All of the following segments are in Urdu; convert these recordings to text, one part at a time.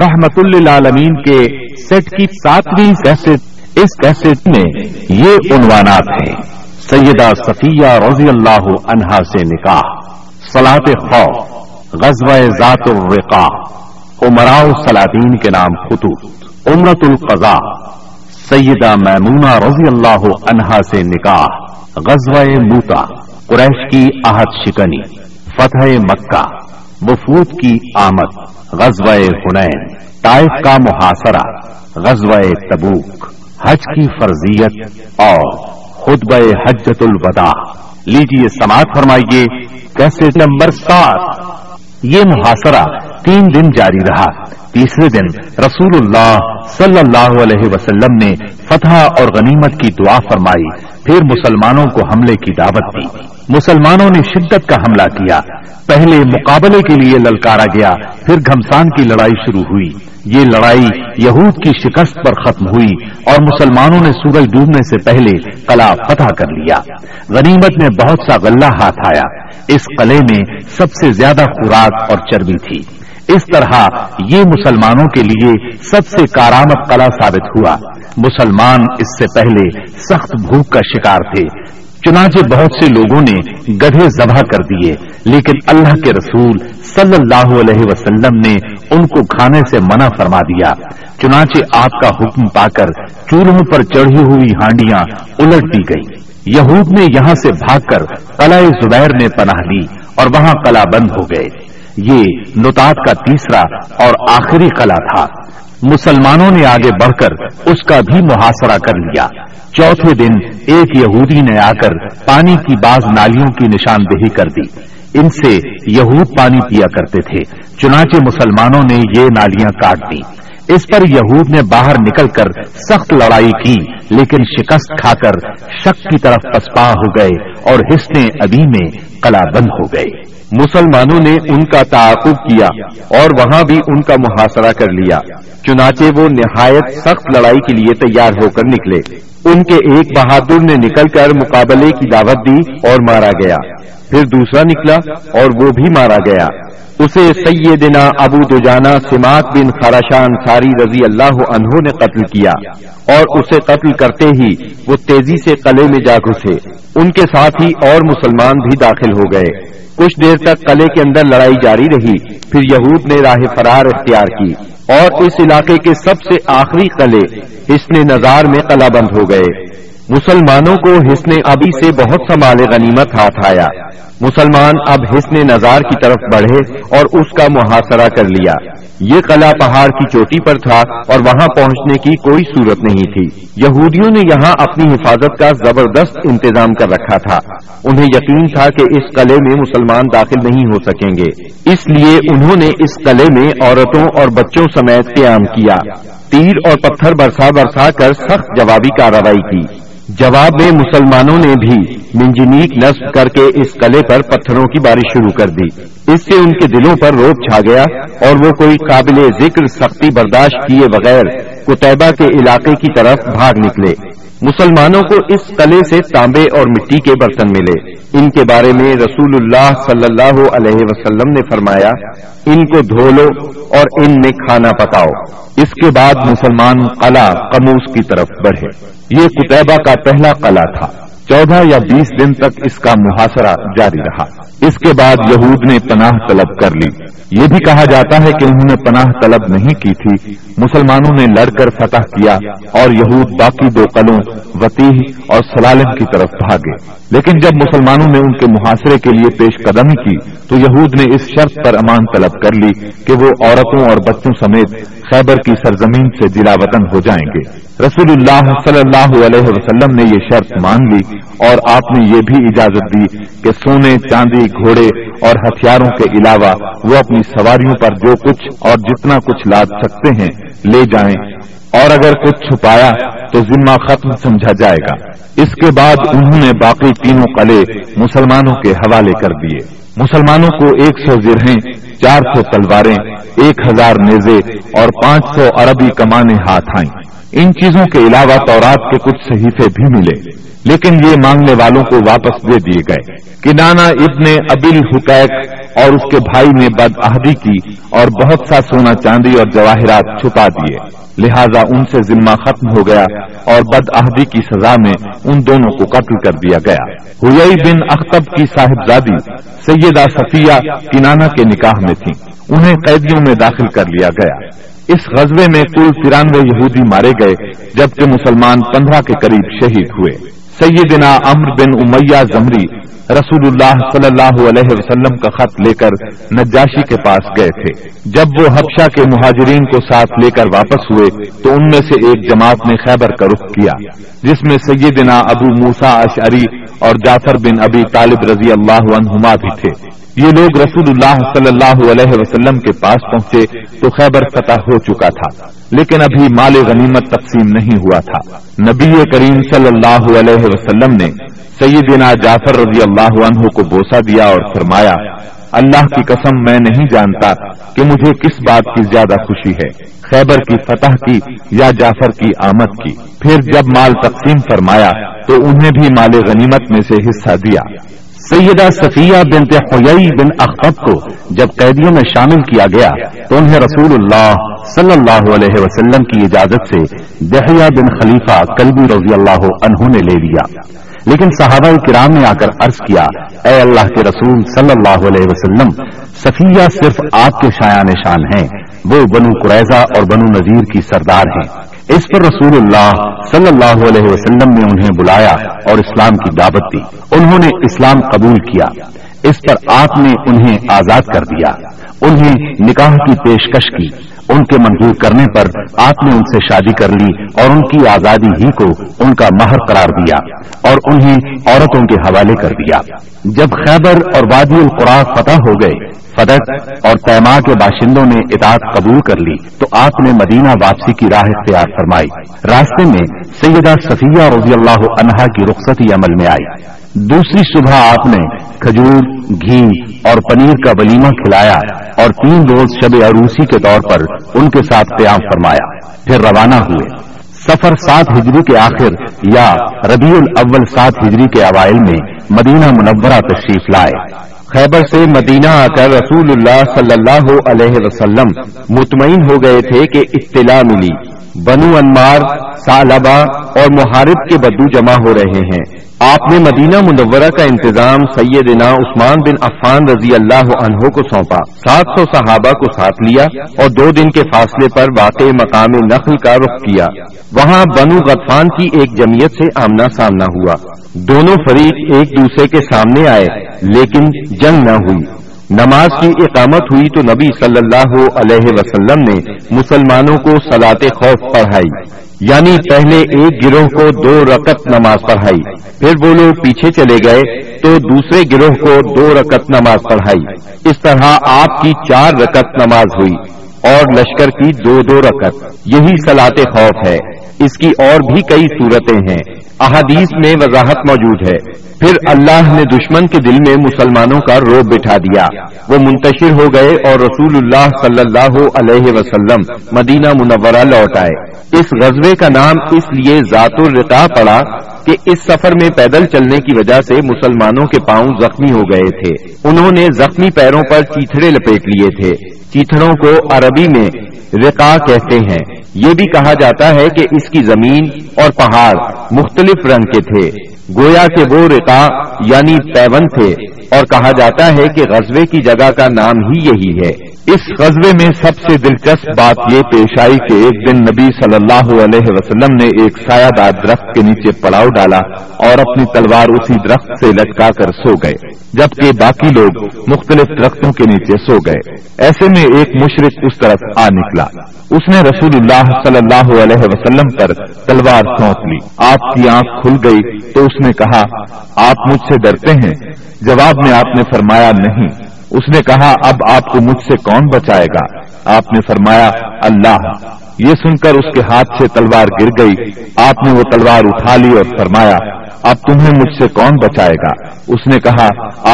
رحمت للعالمین کے سیٹ کی ساتویں کیسٹ اس کیسٹ میں یہ عنوانات ہیں۔ سیدہ صفیہ رضی اللہ عنہا سے نکاح سلاط خوف، غزوہ ذات الرقا عمراء سلادین کے نام خطوط عمرت القضاء، سیدہ میمونہ رضی اللہ عنہا سے نکاح، غزوہ موتا، قریش کی آہد شکنی، فتح مکہ۔ وفود کی آمد، غزوہ حنین، طائف کا محاصرہ، غزوہ تبوک، حج کی فرضیت اور خطبہ حجت الوداع۔ لیجیے سماعت فرمائیے، کیسے نمبر سات؟ یہ محاصرہ تین دن جاری رہا۔ تیسرے دن رسول اللہ صلی اللہ علیہ وسلم نے فتح اور غنیمت کی دعا فرمائی۔ پھر مسلمانوں کو حملے کی دعوت دی۔ مسلمانوں نے شدت کا حملہ کیا۔ پہلے مقابلے کے لیے للکارا گیا، پھر گھمسان کی لڑائی شروع ہوئی۔ یہ لڑائی یہود کی شکست پر ختم ہوئی اور مسلمانوں نے سورج ڈوبنے سے پہلے قلعہ فتح کر لیا۔ غنیمت میں بہت سا غلہ ہاتھ آیا۔ اس قلعے میں سب سے زیادہ خوراک اور چربی تھی۔ اس طرح یہ مسلمانوں کے لیے سب سے کارآمد قلعہ ثابت ہوا۔ مسلمان اس سے پہلے سخت بھوک کا شکار تھے۔ چنانچہ بہت سے لوگوں نے گدھے ذبح کر دیے، لیکن اللہ کے رسول صلی اللہ علیہ وسلم نے ان کو کھانے سے منع فرما دیا۔ چنانچہ آپ کا حکم پا کر چولہوں پر چڑھی ہوئی ہانڈیاں الٹ دی گئی یہود نے یہاں سے بھاگ کر قلعہ زبیر نے پناہ لی اور وہاں قلعہ بند ہو گئے۔ یہ نتات کا تیسرا اور آخری قلعہ تھا۔ مسلمانوں نے آگے بڑھ کر اس کا بھی محاصرہ کر لیا۔ چوتھے دن ایک یہودی نے آ کر پانی کی بعض نالیوں کی نشاندہی کر دی۔ ان سے یہود پانی پیا کرتے تھے۔ چنانچہ مسلمانوں نے یہ نالیاں کاٹ دی اس پر یہود نے باہر نکل کر سخت لڑائی کی، لیکن شکست کھا کر شک کی طرف پسپا ہو گئے اور حصنے ابھی میں کلا بند ہو گئے۔ مسلمانوں نے ان کا تعاقب کیا اور وہاں بھی ان کا محاصرہ کر لیا۔ چنانچہ وہ نہایت سخت لڑائی کے لیے تیار ہو کر نکلے۔ ان کے ایک بہادر نے نکل کر مقابلے کی دعوت دی اور مارا گیا۔ پھر دوسرا نکلا اور وہ بھی مارا گیا۔ اسے سیدنا ابو دجانا سماعت بن خراشان ساری رضی اللہ عنہ نے قتل کیا اور اسے قتل کرتے ہی وہ تیزی سے قلعے میں جا گھسے۔ ان کے ساتھ ہی اور مسلمان بھی داخل ہو گئے۔ کچھ دیر تک قلعے کے اندر لڑائی جاری رہی۔ پھر یہود نے راہ فرار اختیار کی اور اس علاقے کے سب سے آخری قلعے حسن نظار میں قلعہ بند ہو گئے۔ مسلمانوں کو حسن ابھی سے بہت سا مال غنیمت ہاتھ آیا۔ مسلمان اب حسن نظار کی طرف بڑھے اور اس کا محاصرہ کر لیا۔ یہ قلعہ پہاڑ کی چوٹی پر تھا اور وہاں پہنچنے کی کوئی صورت نہیں تھی۔ یہودیوں نے یہاں اپنی حفاظت کا زبردست انتظام کر رکھا تھا۔ انہیں یقین تھا کہ اس قلعے میں مسلمان داخل نہیں ہو سکیں گے۔ اس لیے انہوں نے اس قلعے میں عورتوں اور بچوں سمیت قیام کیا۔ تیر اور پتھر برسا برسا کر سخت جوابی کارروائی کی۔ جواب میں مسلمانوں نے بھی منجنیک نصب کر کے اس قلعے پر پتھروں کی بارش شروع کر دی۔ اس سے ان کے دلوں پر روپ چھا گیا اور وہ کوئی قابل ذکر، سختی برداشت کیے بغیر کتبہ کے علاقے کی طرف بھاگ نکلے۔ مسلمانوں کو اس قلعے سے تانبے اور مٹی کے برتن ملے۔ ان کے بارے میں رسول اللہ صلی اللہ علیہ وسلم نے فرمایا، ان کو دھو لو اور ان میں کھانا پکاؤ۔ اس کے بعد مسلمان قلعہ قموس کی طرف بڑھے۔ یہ کتبہ کا پہلا قلعہ تھا۔ چودہ یا بیس دن تک اس کا محاصرہ جاری رہا۔ اس کے بعد یہود نے پناہ طلب کر لی۔ یہ بھی کہا جاتا ہے کہ انہوں نے پناہ طلب نہیں کی تھی۔ مسلمانوں نے لڑ کر فتح کیا اور یہود باقی دو قلوں وطیح اور سلالم کی طرف بھاگے۔ لیکن جب مسلمانوں نے ان کے محاصرے کے لیے پیش قدمی کی، تو یہود نے اس شرط پر امان طلب کر لی کہ وہ عورتوں اور بچوں سمیت خیبر کی سرزمین سے دلا وطن ہو جائیں گے۔ رسول اللہ صلی اللہ علیہ وسلم نے یہ شرط مان لی اور آپ نے یہ بھی اجازت دی کہ سونے، چاندی، گھوڑے اور ہتھیاروں کے علاوہ وہ اپنے اپنی سواریوں پر جو کچھ اور جتنا کچھ لاد سکتے ہیں لے جائیں۔ اور اگر کچھ چھپایا تو ذمہ ختم سمجھا جائے گا۔ اس کے بعد انہوں نے باقی تینوں قلعے مسلمانوں کے حوالے کر دیے۔ مسلمانوں کو ایک سو زرہیں، چار سو تلواریں، ایک ہزار نیزے اور پانچ سو عربی کمانے ہاتھ آئیں۔ ان چیزوں کے علاوہ تورات کے کچھ صحیفے بھی ملے، لیکن یہ مانگنے والوں کو واپس دے دیے گئے۔ کنانا ابن ابل حقیق اور اس کے بھائی نے بد عہدی کی اور بہت سا سونا چاندی اور جواہرات چھپا دیے۔ لہذا ان سے ذمہ ختم ہو گیا اور بد عہدی کی سزا میں ان دونوں کو قتل کر دیا گیا۔ ہوئی بن اختب کی صاحبزادی سیدہ صفیہ کنانا کے نکاح میں تھی انہیں قیدیوں میں داخل کر لیا گیا۔ اس غزبے میں کل ترانوے یہودی مارے گئے، جبکہ مسلمان پندرہ کے قریب شہید ہوئے۔ سیدنا امر بن امیہ زمری رسول اللہ صلی اللہ علیہ وسلم کا خط لے کر نجاشی کے پاس گئے تھے۔ جب وہ حبشہ کے مہاجرین کو ساتھ لے کر واپس ہوئے، تو ان میں سے ایک جماعت نے خیبر کا رخ کیا، جس میں سیدنا ابو موسا اشعری اور جعفر بن ابی طالب رضی اللہ عنہما بھی تھے۔ یہ لوگ رسول اللہ صلی اللہ علیہ وسلم کے پاس پہنچے تو خیبر فتح ہو چکا تھا، لیکن ابھی مال غنیمت تقسیم نہیں ہوا تھا۔ نبی کریم صلی اللہ علیہ وسلم نے سیدنا جعفر رضی اللہ عنہ کو بوسا دیا اور فرمایا، اللہ کی قسم میں نہیں جانتا کہ مجھے کس بات کی زیادہ خوشی ہے، خیبر کی فتح کی یا جعفر کی آمد کی۔ پھر جب مال تقسیم فرمایا تو انہیں بھی مال غنیمت میں سے حصہ دیا۔ سیدہ صفیہ بنت حیئی بن اختب کو جب قیدیوں میں شامل کیا گیا تو انہیں رسول اللہ صلی اللہ علیہ وسلم کی اجازت سے دہیا بن خلیفہ کلبی رضی اللہ عنہ نے لے لیا۔ لیکن صحابہ کرام نے آ کر عرض کیا، اے اللہ کے رسول صلی اللہ علیہ وسلم، صفیہ صرف آپ کے شایان شان ہیں، وہ بنو قریضہ اور بنو نذیر کی سردار ہیں۔ اس پر رسول اللہ صلی اللہ علیہ وسلم نے انہیں بلایا اور اسلام کی دعوت دی۔ انہوں نے اسلام قبول کیا۔ اس پر آپ نے انہیں آزاد کر دیا۔ انہیں نکاح کی پیشکش کی۔ ان کے منظور کرنے پر آپ نے ان سے شادی کر لی اور ان کی آزادی ہی کو ان کا مہر قرار دیا اور انہیں عورتوں کے حوالے کر دیا۔ جب خیبر اور وادی القرا فتح ہو گئے فدق اور پیما کے باشندوں نے اطاعت قبول کر لی تو آپ نے مدینہ واپسی کی راہ اختیار فرمائی۔ راستے میں سیدہ صفیہ رضی اللہ عنہا کی رخصتی عمل میں آئی۔ دوسری صبح آپ نے کھجور، گھی اور پنیر کا ولیمہ کھلایا اور تین روز شب عروسی کے طور پر ان کے ساتھ قیام فرمایا۔ پھر روانہ ہوئے۔ سفر سات ہجری کے آخر یا ربیع الاول سات ہجری کے اوائل میں مدینہ منورہ تشریف لائے۔ خیبر سے مدینہ آ کر رسول اللہ صلی اللہ علیہ وسلم مطمئن ہو گئے تھے کہ اطلاع ملی۔ بنو انمار سالبا اور محارب کے بدو جمع ہو رہے ہیں۔ آپ نے مدینہ منورہ کا انتظام سیدنا عثمان بن عفان رضی اللہ عنہ کو سونپا۔ سات سو صحابہ کو ساتھ لیا اور دو دن کے فاصلے پر واقع مقام نقل کا رخ کیا۔ وہاں بنو غطفان کی ایک جمعیت سے آمنا سامنا ہوا۔ دونوں فریق ایک دوسرے کے سامنے آئے، لیکن جنگ نہ ہوئی۔ نماز کی اقامت ہوئی تو نبی صلی اللہ علیہ وسلم نے مسلمانوں کو سلاط خوف پڑھائی۔ یعنی پہلے ایک گروہ کو دو رکت نماز پڑھائی پھر وہ لوگ پیچھے چلے گئے تو دوسرے گروہ کو دو رکت نماز پڑھائی۔ اس طرح آپ کی چار رکت نماز ہوئی اور لشکر کی دو دو رکت یہی سلاط خوف ہے۔ اس کی اور بھی کئی صورتیں ہیں۔ احادیث میں وضاحت موجود ہے۔ پھر اللہ نے دشمن کے دل میں مسلمانوں کا روب بٹھا دیا۔ وہ منتشر ہو گئے اور رسول اللہ صلی اللہ علیہ وسلم مدینہ منورہ لوٹ آئے۔ اس غزبے کا نام اس لیے ذات الرقا پڑا کہ اس سفر میں پیدل چلنے کی وجہ سے مسلمانوں کے پاؤں زخمی ہو گئے تھے۔ انہوں نے زخمی پیروں پر چیتڑے لپیٹ لیے تھے۔ چیتھڑوں کو عربی میں رقا کہتے ہیں۔ یہ بھی کہا جاتا ہے کہ اس کی زمین اور پہاڑ مختلف رنگ کے تھے۔ گویا کے وہ رقا یعنی پیون تھے۔ اور کہا جاتا ہے کہ غزبے کی جگہ کا نام ہی یہی ہے۔ اس غزبے میں سب سے دلچسپ بات یہ پیش آئی کہ ایک دن نبی صلی اللہ علیہ وسلم نے ایک سایہ دار درخت کے نیچے پڑاؤ ڈالا اور اپنی تلوار اسی درخت سے لٹکا کر سو گئے، جبکہ باقی لوگ مختلف درختوں کے نیچے سو گئے۔ ایسے میں ایک مشرق اس طرف آ نکلا۔ اس نے رسول اللہ صلی اللہ علیہ وسلم پر تلوار سونپ لی۔ آپ کی آنکھ کھل گئی تو اس نے کہا، آپ مجھ سے ڈرتے ہیں؟ جواب میں آپ نے فرمایا، نہیں۔ اس نے کہا، اب آپ کو مجھ سے کون بچائے گا؟ آپ نے فرمایا، اللہ۔ یہ سن کر اس کے ہاتھ سے تلوار گر گئی۔ آپ نے وہ تلوار اٹھا لی اور فرمایا، اب تمہیں مجھ سے کون بچائے گا؟ اس نے کہا،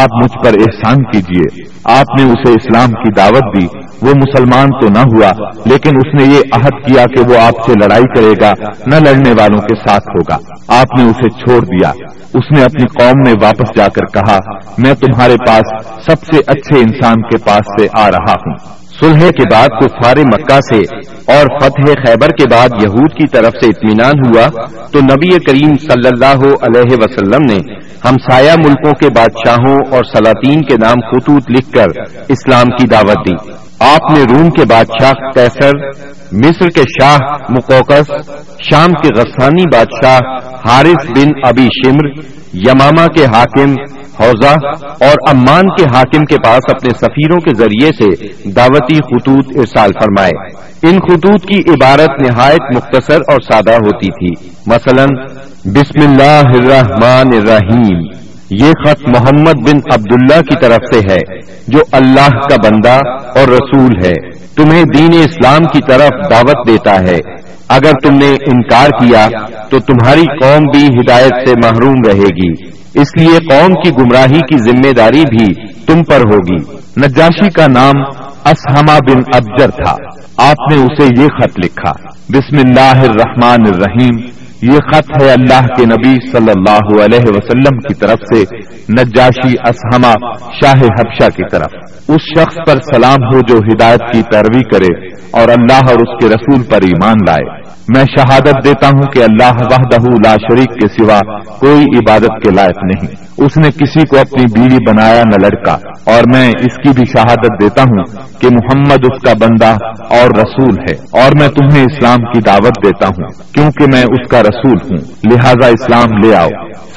آپ مجھ پر احسان کیجیے۔ آپ نے اسے اسلام کی دعوت دی۔ وہ مسلمان تو نہ ہوا، لیکن اس نے یہ عہد کیا کہ وہ آپ سے لڑائی کرے گا، نہ لڑنے والوں کے ساتھ ہوگا۔ آپ نے اسے چھوڑ دیا۔ اس نے اپنی قوم میں واپس جا کر کہا، میں تمہارے پاس سب سے اچھے انسان کے پاس سے آ رہا ہوں۔ سلح کے بعد کفار مکہ سے اور فتح خیبر کے بعد یہود کی طرف سے اطمینان ہوا، تو نبی کریم صلی اللہ علیہ وسلم نے ہمسایہ ملکوں کے بادشاہوں اور سلاطین کے نام خطوط لکھ کر اسلام کی دعوت دی۔ آپ نے روم کے بادشاہ کیسر مصر کے شاہ مقوقس، شام کے غسانی بادشاہ حارث بن ابی شمر یماما کے حاکم حوضہ اور امان کے حاکم کے پاس اپنے سفیروں کے ذریعے سے دعوتی خطوط ارسال فرمائے۔ ان خطوط کی عبارت نہایت مختصر اور سادہ ہوتی تھی۔ مثلا، بسم اللہ الرحمن الرحیم۔ یہ خط محمد بن عبداللہ کی طرف سے ہے، جو اللہ کا بندہ اور رسول ہے، تمہیں دین اسلام کی طرف دعوت دیتا ہے۔ اگر تم نے انکار کیا، تو تمہاری قوم بھی ہدایت سے محروم رہے گی۔ اس لیے قوم کی گمراہی کی ذمہ داری بھی تم پر ہوگی۔ نجاشی کا نام اسحما بن ابجر تھا۔ آپ نے اسے یہ خط لکھا، بسم اللہ الرحمن الرحیم۔ یہ خط ہے اللہ کے نبی صلی اللہ علیہ وسلم کی طرف سے نجاشی اسحما شاہ حبشہ کی طرف۔ اس شخص پر سلام ہو جو ہدایت کی پیروی کرے اور اللہ اور اس کے رسول پر ایمان لائے۔ میں شہادت دیتا ہوں کہ اللہ وحدہ لا شریک کے سوا کوئی عبادت کے لائق نہیں۔ اس نے کسی کو اپنی بیوی بنایا نہ لڑکا، اور میں اس کی بھی شہادت دیتا ہوں کہ محمد اس کا بندہ اور رسول ہے۔ اور میں تمہیں اسلام کی دعوت دیتا ہوں، کیونکہ میں اس کا رسول ہوں۔ لہذا اسلام لے آؤ،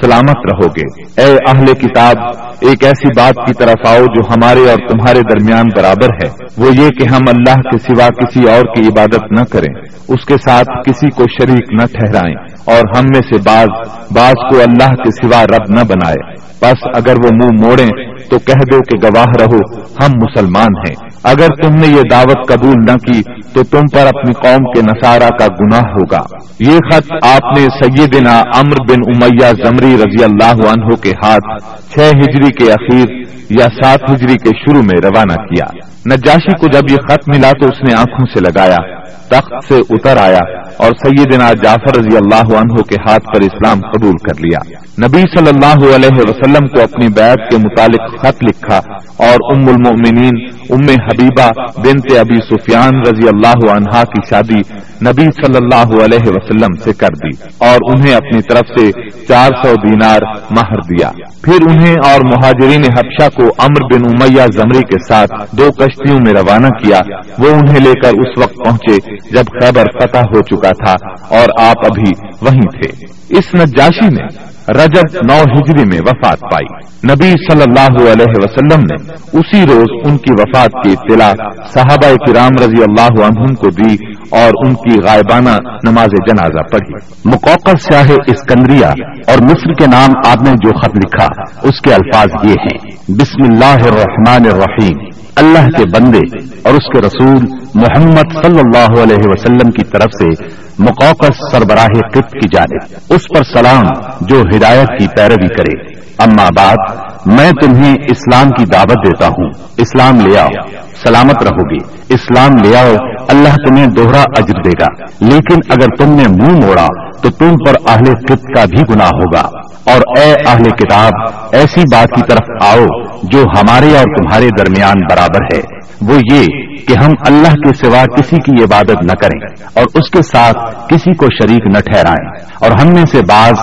سلامت رہو گے۔ اے اہل کتاب، ایک ایسی بات کی طرف آؤ جو ہمارے اور تمہارے درمیان برابر ہے۔ وہ یہ کہ ہم اللہ کے سوا کسی اور کی عبادت نہ کریں۔ اس کے ساتھ کسی کو شریک نہ ٹھہرائیں اور ہم میں سے بعض بعض کو اللہ کے سوا رب نہ بنائے۔ بس اگر وہ منہ موڑیں تو کہہ دو کہ گواہ رہو، ہم مسلمان ہیں۔ اگر تم نے یہ دعوت قبول نہ کی تو تم پر اپنی قوم کے نصارہ کا گناہ ہوگا۔ یہ خط آپ نے سیدنا امر بن امیہ زمری رضی اللہ عنہ کے ہاتھ چھ ہجری کے اخیر یا سات ہجری کے شروع میں روانہ کیا۔ نجاشی کو جب یہ خط ملا تو اس نے آنکھوں سے لگایا۔ تخت سے اتر آیا اور سیدنا جعفر رضی اللہ عنہ کے ہاتھ پر اسلام قبول کر لیا۔ نبی صلی اللہ علیہ وسلم کو اپنی بیعت کے متعلق خط لکھا اور ام المؤمنین، ام حبیبہ بنت ابی سفیان رضی اللہ عنہا کی شادی نبی صلی اللہ علیہ وسلم سے کر دی اور انہیں اپنی طرف سے چار سو دینار مہر دیا۔ پھر انہیں اور مہاجرین حبشہ کو امر بن امیہ زمری کے ساتھ دو کشتیوں میں روانہ کیا۔ وہ انہیں لے کر اس وقت پہنچے جب خیبر فتح ہو چکا تھا اور آپ ابھی وہیں تھے۔ اس نجاشی نے رجب نو ہجری میں وفات پائی۔ نبی صلی اللہ علیہ وسلم نے اسی روز ان کی وفات کی اطلاع صحابہ کرام رضی اللہ عنہم کو دی اور ان کی غائبانہ نماز جنازہ پڑھی۔ مقوقر شاہ اسکندریہ اور مصر کے نام آپ نے جو خط لکھا، اس کے الفاظ یہ ہیں۔ بسم اللہ الرحمن الرحیم۔ اللہ کے بندے اور اس کے رسول محمد صلی اللہ علیہ وسلم کی طرف سے مقوقس سربراہ قط کی جانب، اس پر سلام جو ہدایت کی پیروی کرے۔ اما بعد، میں تمہیں اسلام کی دعوت دیتا ہوں۔ اسلام لے آؤ، سلامت رہو گی اسلام لے آؤ، اللہ تمہیں دوہرا اجر دے گا۔ لیکن اگر تم نے منہ موڑا، تو تم پر اہل قط کا بھی گناہ ہوگا۔ اور اے اہل کتاب، ایسی بات کی طرف آؤ جو ہمارے اور تمہارے درمیان برابر ہے۔ وہ یہ کہ ہم اللہ کے سوا کسی کی عبادت نہ کریں۔ اور اس کے ساتھ کسی کو شریک نہ ٹھہرائیں اور ہم میں سے بعض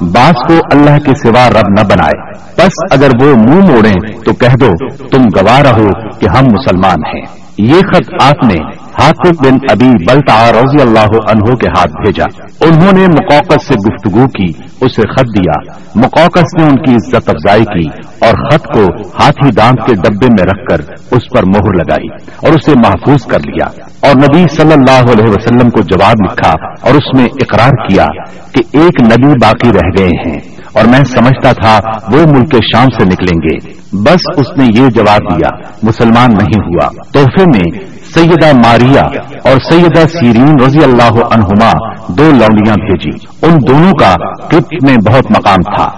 بعض کو اللہ کے سوا رب نہ بنائے۔ بس اگر وہ منہ موڑیں تو کہہ دو، تم گواہ رہو کہ ہم مسلمان ہیں۔ یہ خط آپ نے حاطف بن ابی بلتا رضی اللہ عنہ کے ہاتھ بھیجا۔ انہوں نے مقوقت سے گفتگو کی۔ اسے خط دیا۔ مقوقس نے ان کی عزت افزائی کی اور خط کو ہاتھی دانت کے ڈبے میں رکھ کر اس پر مہر لگائی اور اسے محفوظ کر لیا۔ اور نبی صلی اللہ علیہ وسلم کو جواب لکھا اور اس میں اقرار کیا کہ ایک نبی باقی رہ گئے ہیں اور میں سمجھتا تھا وہ ملک شام سے نکلیں گے۔ بس اس نے یہ جواب دیا، مسلمان نہیں ہوا۔ تحفے میں سیدہ ماریا اور سیدہ سیرین رضی اللہ عنہما دو لونڈیاں بھیجی۔ ان دونوں کا کرپ میں بہت مقام تھا۔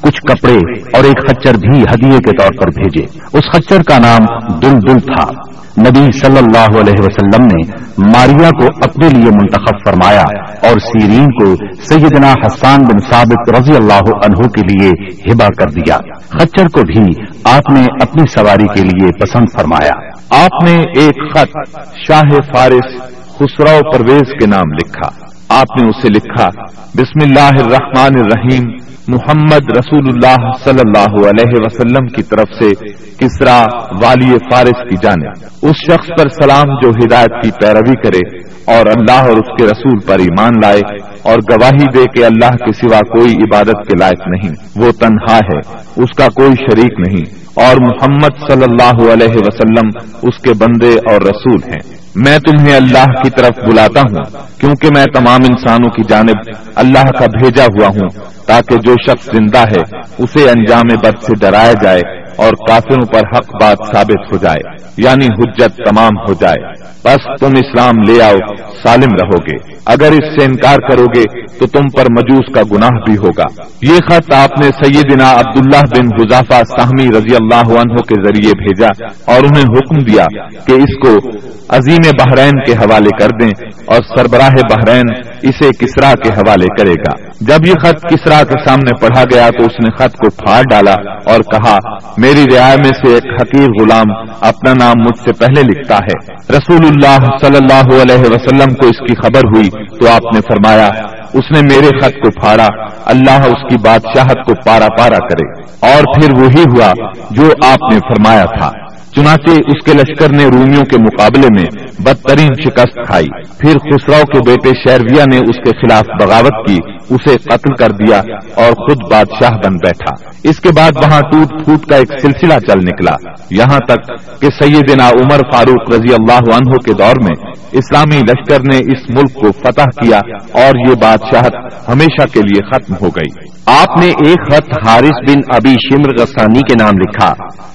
کچھ کپڑے اور ایک خچر بھی ہدیے کے طور پر بھیجے۔ اس خچر کا نام دل دل تھا۔ نبی صلی اللہ علیہ وسلم نے ماریا کو اپنے لیے منتخب فرمایا اور سیرین کو سیدنا حسان بن ثابت رضی اللہ عنہ کے لیے ہبا کر دیا۔ خچر کو بھی آپ نے اپنی سواری کے لیے پسند فرمایا۔ آپ نے ایک خط شاہ فارس خسرو پرویز کے نام لکھا۔ آپ نے اسے لکھا، بسم اللہ الرحمن الرحیم محمد رسول اللہ صلی اللہ علیہ وسلم کی طرف سے کسرا والی فارس کی جانب۔ اس شخص پر سلام جو ہدایت کی پیروی کرے اور اللہ اور اس کے رسول پر ایمان لائے اور گواہی دے کہ اللہ کے سوا کوئی عبادت کے لائق نہیں۔ وہ تنہا ہے، اس کا کوئی شریک نہیں۔ اور محمد صلی اللہ علیہ وسلم اس کے بندے اور رسول ہیں۔ میں تمہیں اللہ کی طرف بلاتا ہوں، کیونکہ میں تمام انسانوں کی جانب اللہ کا بھیجا ہوا ہوں، تاکہ جو شخص زندہ ہے، اسے انجام بد سے ڈرایا جائے۔ اور کافروں پر حق بات ثابت ہو جائے یعنی حجت تمام ہو جائے۔ بس تم اسلام لے آؤ، سالم رہو گے۔ اگر اس سے انکار کرو گے، تو تم پر مجوس کا گناہ بھی ہوگا۔ یہ خط آپ نے سیدنا عبداللہ بن حذافہ سہمی رضی اللہ عنہ کے ذریعے بھیجا اور انہیں حکم دیا کہ اس کو عظیم بحرین کے حوالے کر دیں اور سربراہ بحرین اسے کسرا کے حوالے کرے گا۔ جب یہ خط کسرا کے سامنے پڑھا گیا تو اس نے خط کو پھاڑ ڈالا اور کہا، میری رعایت میں سے ایک حقیر غلام اپنا نام مجھ سے پہلے لکھتا ہے۔ رسول اللہ صلی اللہ علیہ وسلم کو اس کی خبر ہوئی تو آپ نے فرمایا اس نے میرے خط کو پھاڑا، اللہ اس کی بادشاہت کو پارا پارا کرے۔ اور پھر وہی ہوا جو آپ نے فرمایا تھا۔ چنانچہ اس کے لشکر نے رومیوں کے مقابلے میں بدترین شکست کھائی۔ پھر خسرو کے بیٹے شیرویا نے اس کے خلاف بغاوت کی، اسے قتل کر دیا اور خود بادشاہ بن بیٹھا۔ اس کے بعد وہاں ٹوٹ پھوٹ کا ایک سلسلہ چل نکلا۔ یہاں تک کہ سیدنا عمر فاروق رضی اللہ عنہ کے دور میں اسلامی لشکر نے اس ملک کو فتح کیا اور یہ بادشاہت ہمیشہ کے لیے ختم ہو گئی۔ آپ نے ایک خط حارث بن ابی شمر غسانی کے نام لکھا۔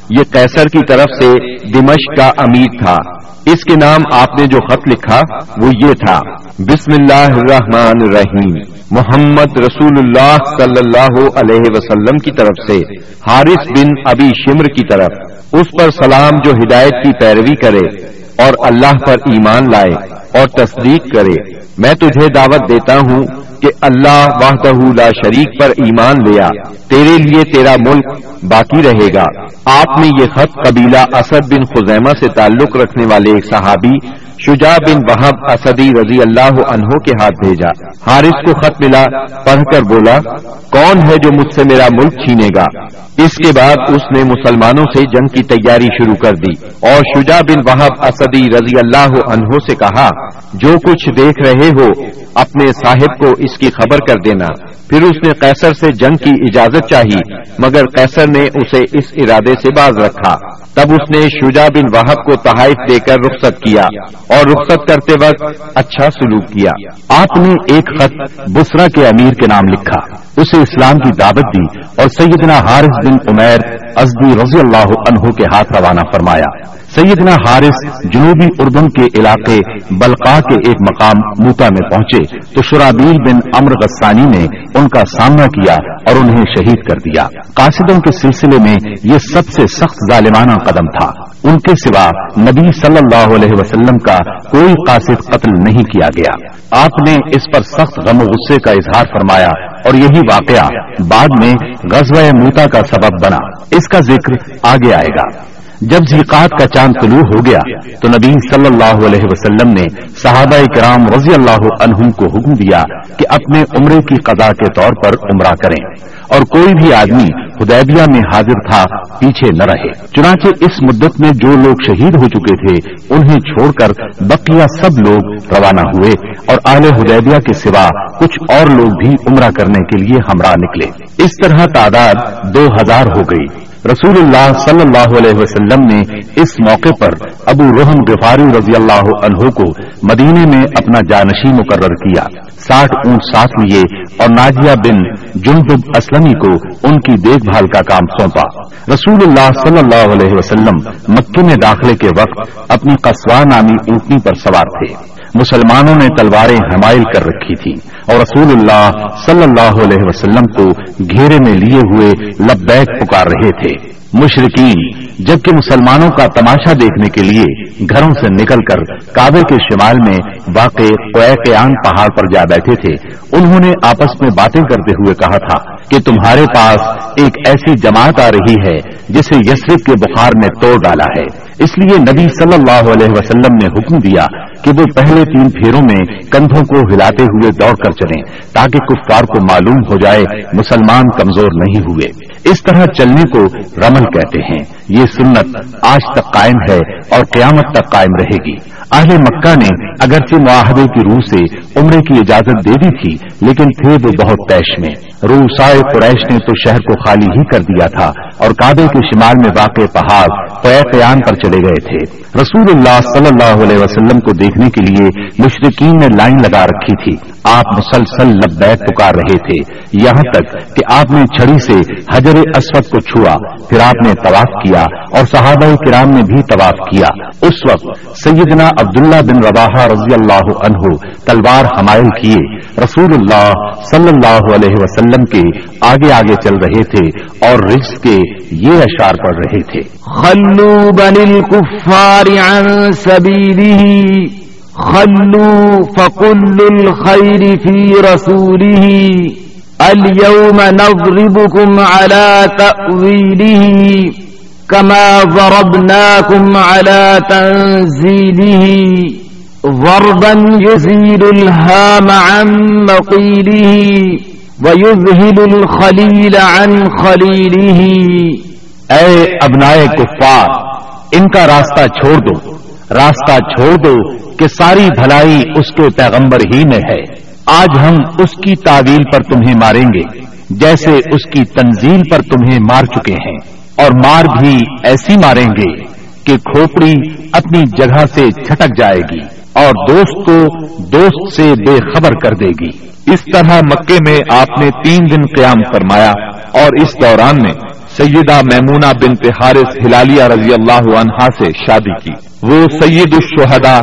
یہ کیسر کی طرف سے دمش کا امیر تھا۔ اس کے نام آپ نے جو خط لکھا وہ یہ تھا۔ بسم اللہ الرحمن الرحیم۔ محمد رسول اللہ صلی اللہ علیہ وسلم کی طرف سے، حارث بن ابی شمر کی طرف، اس پر سلام جو ہدایت کی پیروی کرے اور اللہ پر ایمان لائے اور تصدیق کرے۔ میں تجھے دعوت دیتا ہوں کہ اللہ واہدہ لا شریک پر ایمان لیا، تیرے لیے تیرا ملک باقی رہے گا۔ آپ نے یہ خط قبیلہ اسد بن خزیمہ سے تعلق رکھنے والے ایک صحابی شجا بن وحب اسدی رضی اللہ عنہ کے ہاتھ بھیجا۔ حارث کو خط ملا، پڑھ کر بولا، کون ہے جو مجھ سے میرا ملک چھینے گا؟ اس کے بعد اس نے مسلمانوں سے جنگ کی تیاری شروع کر دی۔ اور شجا بن وحب اسدی رضی اللہ عنہ سے کہا، جو کچھ دیکھ رہے ہو، اپنے صاحب کو اس کی خبر کر دینا۔ پھر اس نے قیصر سے جنگ کی اجازت چاہی، مگر قیصر نے اسے اس ارادے سے باز رکھا۔ تب اس نے شجا بن واہب کو تحائف دے کر رخصت کیا اور رخصت کرتے وقت اچھا سلوک کیا۔ آپ نے ایک خط بسرا کے امیر کے نام لکھا، اسے اسلام کی دعوت دی اور سیدنا حارث بن عمیر ازدی رضی اللہ عنہ کے ہاتھ روانہ فرمایا۔ سیدنا حارث جنوبی اردن کے علاقے بلقا کے ایک مقام موتا میں پہنچے تو شرابیل بن امر غسانی نے ان کا سامنا کیا اور انہیں شہید کر دیا۔ قاصدوں کے سلسلے میں یہ سب سے سخت ظالمانہ قدم تھا۔ ان کے سوا نبی صلی اللہ علیہ وسلم کا کوئی قاصد قتل نہیں کیا گیا۔ آپ نے اس پر سخت غم و غصے کا اظہار فرمایا اور یہی واقعہ بعد میں غزوہ موتا کا سبب بنا۔ اس کا ذکر آگے آئے گا۔ جب زیقات کا چاند طلوع ہو گیا تو نبی صلی اللہ علیہ وسلم نے صحابہ کرام رضی اللہ عنہم کو حکم دیا کہ اپنے عمرے کی قضا کے طور پر عمرہ کریں اور کوئی بھی آدمی ہدیبیہ میں حاضر تھا پیچھے نہ رہے۔ چنانچہ اس مدت میں جو لوگ شہید ہو چکے تھے، انہیں چھوڑ کر بقیہ سب لوگ روانہ ہوئے اور اہل ہدیبیہ کے سوا کچھ اور لوگ بھی عمرہ کرنے کے لیے ہمراہ نکلے۔ اس طرح تعداد دو ہزار ہو گئی۔ رسول اللہ صلی اللہ علیہ وسلم نے اس موقع پر ابو روحن غفاری رضی اللہ عنہ کو مدینے میں اپنا جانشی مقرر کیا۔ ساٹھ اونٹ ساتھ لیے اور ناجیہ بن جنب اسلمی کو ان کی دیکھ بھال کا کام سونپا۔ رسول اللہ صلی اللہ علیہ وسلم مکے میں داخلے کے وقت اپنی قصوہ نامی اونٹنی پر سوار تھے۔ مسلمانوں نے تلواریں حمائل کر رکھی تھی اور رسول اللہ صلی اللہ علیہ وسلم کو گھیرے میں لیے ہوئے لبیک پکار رہے تھے۔ مشرقین جبکہ مسلمانوں کا تماشا دیکھنے کے لیے گھروں سے نکل کر کعبے کے شمال میں واقع قیان پہاڑ پر جا بیٹھے تھے، انہوں نے آپس میں باتیں کرتے ہوئے کہا تھا کہ تمہارے پاس ایک ایسی جماعت آ رہی ہے جسے یسرف کے بخار نے توڑ ڈالا ہے۔ اس لیے نبی صلی اللہ علیہ وسلم نے حکم دیا کہ وہ پہلے تین پھیروں میں کندھوں کو ہلاتے ہوئے دوڑ کر چلیں تاکہ کفار کو معلوم ہو جائے مسلمان کمزور نہیں ہوئے۔ اس طرح چلنے کو رمل کہتے ہیں۔ یہ سنت آج تک قائم ہے اور قیامت تک قائم رہے گی۔ اہل مکہ نے اگرچہ معاہدے کی روح سے عمرے کی اجازت دے دی تھی، لیکن تھے وہ بہت پیش میں۔ روسائے قریش نے تو شہر کو خالی ہی کر دیا تھا اور کعبے کے شمال میں واقع پہاڑ قیان پر چلے گئے تھے۔ رسول اللہ صلی اللہ علیہ وسلم کو دیکھنے کے لیے مشرقین نے لائن لگا رکھی تھی۔ آپ مسلسل لبیک پکار رہے تھے۔ یہاں تک کہ آپ نے چھڑی سے حجر اسود کو چھوا، پھر آپ نے طواف کیا اور صحابہ کرام نے بھی طواف کیا۔ اس وقت سیدنا عبداللہ بن رواحہ رضی اللہ عنہ تلوار حمائل کیے۔ رسول اللہ صلی اللہ علیہ وسلم کے آگے آگے چل رہے تھے اور رجس کے یہ اشار پڑھ رہے تھے۔ خلو بن الكفار عن سبيله خلوا فقل الخير في رسوله اليوم نضربكم على تأويله كما ضربناكم على تنزيله ضربا يزيل الهام عن مقيله ويذهل الخليل عن خليله اے ابنائے کفار، ان کا راستہ چھوڑ دو۔ راستہ چھوڑ دو کہ ساری بھلائی اس کے پیغمبر ہی میں ہے۔ آج ہم اس کی تعویل پر تمہیں ماریں گے، جیسے اس کی تنزیل پر تمہیں مار چکے ہیں۔ اور مار بھی ایسی ماریں گے کہ کھوپڑی اپنی جگہ سے چھٹک جائے گی اور دوست کو دوست سے بے خبر کر دے گی۔ اس طرح مکے میں آپ نے تین دن قیام فرمایا اور اس دوران میں سیدہ میمونہ بنت حارث ہلالیہ رضی اللہ عنہا سے شادی کی۔ وہ سید الشہداء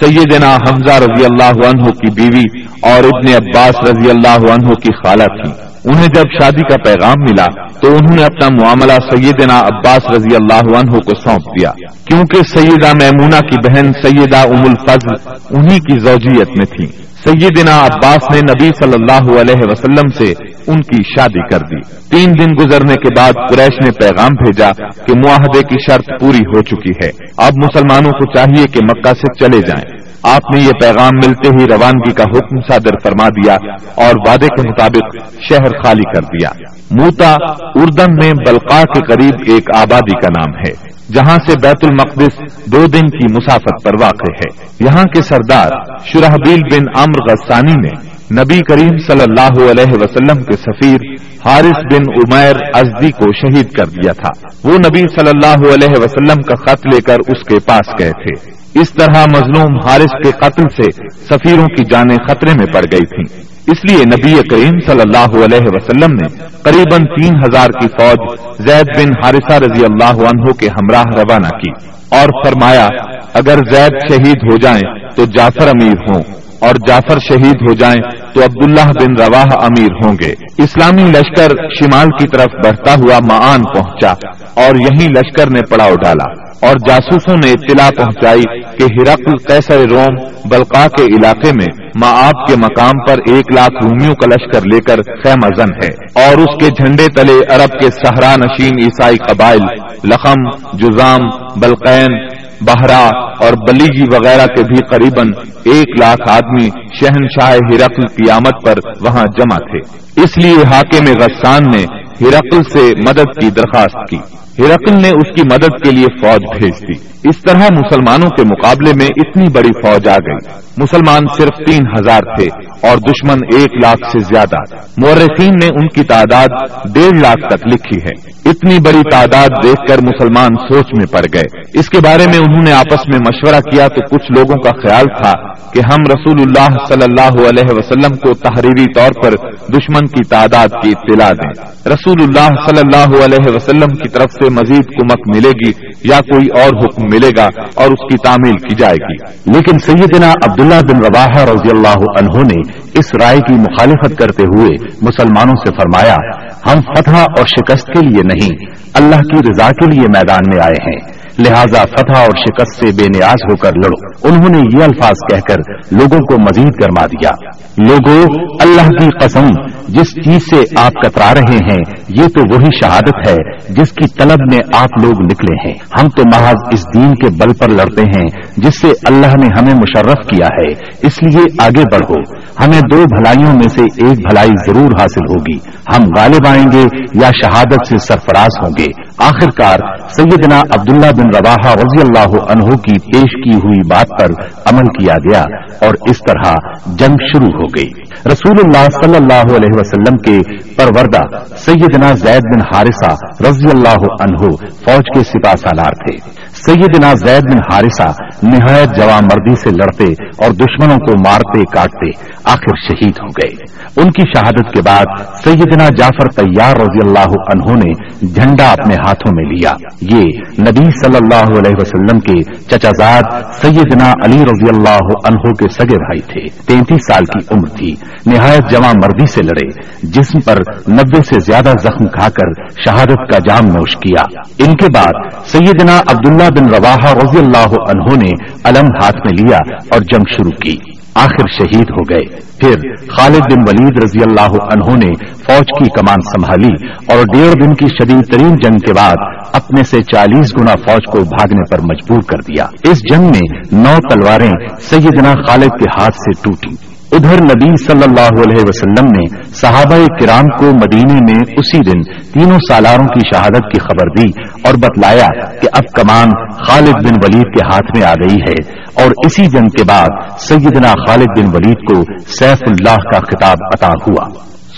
سیدنا حمزہ رضی اللہ عنہ کی بیوی اور ابن عباس رضی اللہ عنہ کی خالہ تھی۔ انہیں جب شادی کا پیغام ملا تو انہوں نے اپنا معاملہ سیدنا عباس رضی اللہ عنہ کو سونپ دیا۔ کیونکہ سیدہ میمونہ کی بہن سیدہ ام الفضل انہی کی زوجیت میں تھی سیدنا عباس نے نبی صلی اللہ علیہ وسلم سے ان کی شادی کر دی۔ تین دن گزرنے کے بعد قریش نے پیغام بھیجا کہ معاہدے کی شرط پوری ہو چکی ہے۔ اب مسلمانوں کو چاہیے کہ مکہ سے چلے جائیں۔ آپ نے یہ پیغام ملتے ہی روانگی کا حکم صادر فرما دیا اور وعدے کے مطابق شہر خالی کر دیا۔ موتا اردن میں بلقا کے قریب ایک آبادی کا نام ہے، جہاں سے بیت المقدس دو دن کی مسافت پر واقع ہے۔ یہاں کے سردار شرحبیل بن امر غسانی نے نبی کریم صلی اللہ علیہ وسلم کے سفیر حارث بن عمیر ازدی کو شہید کر دیا تھا۔ وہ نبی صلی اللہ علیہ وسلم کا خط لے کر اس کے پاس گئے تھے۔ اس طرح مظلوم حارث کے قتل سے سفیروں کی جانیں خطرے میں پڑ گئی تھیں۔ اس لیے نبی کریم صلی اللہ علیہ وسلم نے قریب تین ہزار کی فوج زید بن حارثہ رضی اللہ عنہ کے ہمراہ روانہ کی اور فرمایا، اگر زید شہید ہو جائیں تو جعفر امیر ہوں اور جعفر شہید ہو جائیں تو عبداللہ بن رواہ امیر ہوں گے۔ اسلامی لشکر شمال کی طرف بڑھتا ہوا معان پہنچا اور یہی لشکر نے پڑاؤ ڈالا اور جاسوسوں نے اطلاع پہنچائی کہ ہرقل کیسر روم بلقا کے علاقے میں ماں آپ کے مقام پر ایک لاکھ رومیوں کا لشکر لے کر خیم ازن ہے اور اس کے جھنڈے تلے عرب کے سہرا نشین عیسائی قبائل لخم، جزام، بلقین بہرا اور بلیگی وغیرہ کے بھی قریب ایک لاکھ آدمی شہنشاہ ہرقل کی آمد پر وہاں جمع تھے۔ اس لیے حاکم غسان نے ہرقل سے مدد کی درخواست کی۔ ہرقل نے اس کی مدد کے لیے فوج بھیج دی۔ اس طرح مسلمانوں کے مقابلے میں اتنی بڑی فوج آ گئی۔ مسلمان صرف تین ہزار تھے اور دشمن ایک لاکھ سے زیادہ۔ مورخین نے ان کی تعداد ڈیڑھ لاکھ تک لکھی ہے۔ اتنی بڑی تعداد دیکھ کر مسلمان سوچ میں پڑ گئے۔ اس کے بارے میں انہوں نے آپس میں مشورہ کیا تو کچھ لوگوں کا خیال تھا کہ ہم رسول اللہ صلی اللہ علیہ وسلم کو تحریری طور پر دشمن کی تعداد کی اطلاع دیں۔ رسول اللہ صلی اللہ علیہ وسلم کی طرف سے مزید کمک ملے گی یا کوئی اور حکم ملے گا اور اس کی تعمیل کی جائے گی۔ لیکن سیدنا عبداللہ بن رواح رضی اللہ عنہ نے اس رائے کی مخالفت کرتے ہوئے مسلمانوں سے فرمایا، ہم فتح اور شکست کے لیے نہیں، اللہ کی رضا کے لیے میدان میں آئے ہیں۔ لہذا فتح اور شکست سے بے نیاز ہو کر لڑو۔ انہوں نے یہ الفاظ کہہ کر لوگوں کو مزید گرما دیا۔ لوگوں اللہ کی قسم، جس چیز سے آپ کترا رہے ہیں، یہ تو وہی شہادت ہے جس کی طلب میں آپ لوگ نکلے ہیں۔ ہم تو محض اس دین کے بل پر لڑتے ہیں، جس سے اللہ نے ہمیں مشرف کیا ہے۔ اس لیے آگے بڑھو۔ ہمیں دو بھلائیوں میں سے ایک بھلائی ضرور حاصل ہوگی۔ ہم غالب آئیں گے یا شہادت سے سرفراز ہوں گے۔ آخر کار سیدنا عبداللہ بن رواحہ رضی اللہ عنہ کی پیش کی ہوئی بات پر عمل کیا گیا اور اس طرح جنگ شروع ہو گئی۔ رسول اللہ صلی اللہ علیہ وسلم کے پروردہ سیدنا زید بن حارثہ رضی اللہ عنہ فوج کے سپاہ سالار تھے۔ سیدنا زید بن حارثہ نہایت جوان مردی سے لڑتے اور دشمنوں کو مارتے کاٹتے آخر شہید ہو گئے۔ ان کی شہادت کے بعد سیدنا جعفر تیار رضی اللہ عنہ نے جھنڈا اپنے ہاتھوں میں لیا۔ یہ نبی صلی اللہ علیہ وسلم کے چچازاد سیدنا علی رضی اللہ عنہ کے سگے بھائی تھے۔ تینتیس سال کی عمر تھی۔ نہایت جمع مردی سے لڑے۔ جسم پر نبے سے زیادہ زخم کھا کر شہادت کا جام نوش کیا۔ ان کے بعد سیدنا عبداللہ بن رواحہ رضی اللہ عنہ نے علم ہاتھ میں لیا اور جنگ شروع کی۔ آخر شہید ہو گئے۔ پھر خالد بن ولید رضی اللہ عنہ نے فوج کی کمان سنبھالی اور ڈیڑھ دن کی شدید ترین جنگ کے بعد اپنے سے چالیس گنا فوج کو بھاگنے پر مجبور کر دیا۔ اس جنگ میں نو تلواریں سیدنا خالد کے ہاتھ سے ٹوٹی ادھر نبی صلی اللہ علیہ وسلم نے صحابہ کرام کو مدینے میں اسی دن تینوں سالاروں کی شہادت کی خبر دی اور بتلایا کہ اب کمان خالد بن ولید کے ہاتھ میں آ گئی ہے اور اسی جنگ کے بعد سیدنا خالد بن ولید کو سیف اللہ کا خطاب عطا ہوا۔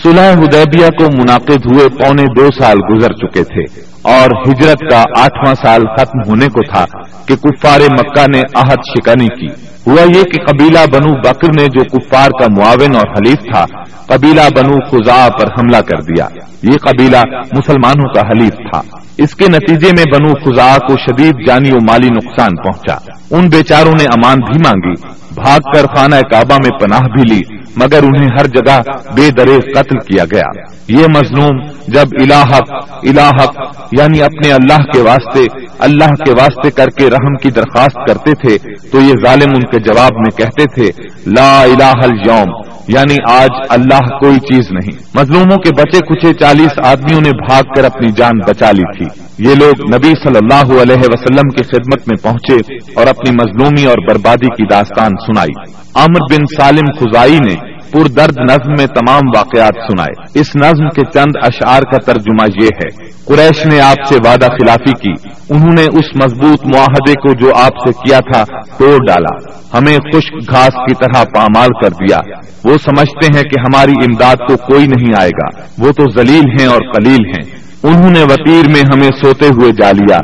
صلح حدیبیہ کو منعقد ہوئے پونے دو سال گزر چکے تھے اور ہجرت کا آٹھواں سال ختم ہونے کو تھا کہ کفار مکہ نے عہد شکنی کی۔ ہوا یہ کہ قبیلہ بنو بکر نے جو کفار کا معاون اور حلیف تھا، قبیلہ بنو خزا پر حملہ کر دیا۔ یہ قبیلہ مسلمانوں کا حلیف تھا۔ اس کے نتیجے میں بنو خزا کو شدید جانی و مالی نقصان پہنچا۔ ان بیچاروں نے امان بھی مانگی، بھاگ کر خانہ کعبہ میں پناہ بھی لی، مگر انہیں ہر جگہ بے درے قتل کیا گیا۔ یہ مظلوم جب الہق الہق یعنی اپنے اللہ کے واسطے، اللہ کے واسطے کر کے رحم کی درخواست کرتے تھے، تو یہ ظالم ان کے جواب میں کہتے تھے، لا الہ اليوم یعنی آج اللہ کوئی چیز نہیں۔ مظلوموں کے بچے کچھ چالیس آدمیوں نے بھاگ کر اپنی جان بچا لی تھی۔ یہ لوگ نبی صلی اللہ علیہ وسلم کی خدمت میں پہنچے اور اپنی مظلومی اور بربادی کی داستان سنائی۔ عامر بن سالم خزائی نے پر درد نظم میں تمام واقعات سنائے۔ اس نظم کے چند اشعار کا ترجمہ یہ ہے۔ قریش نے آپ سے وعدہ خلافی کی۔ انہوں نے اس مضبوط معاہدے کو جو آپ سے کیا تھا توڑ ڈالا۔ ہمیں خشک گھاس کی طرح پامال کر دیا۔ وہ سمجھتے ہیں کہ ہماری امداد کو کوئی نہیں آئے گا۔ وہ تو ذلیل ہیں اور قلیل ہیں۔ انہوں نے وطیر میں ہمیں سوتے ہوئے جا لیا۔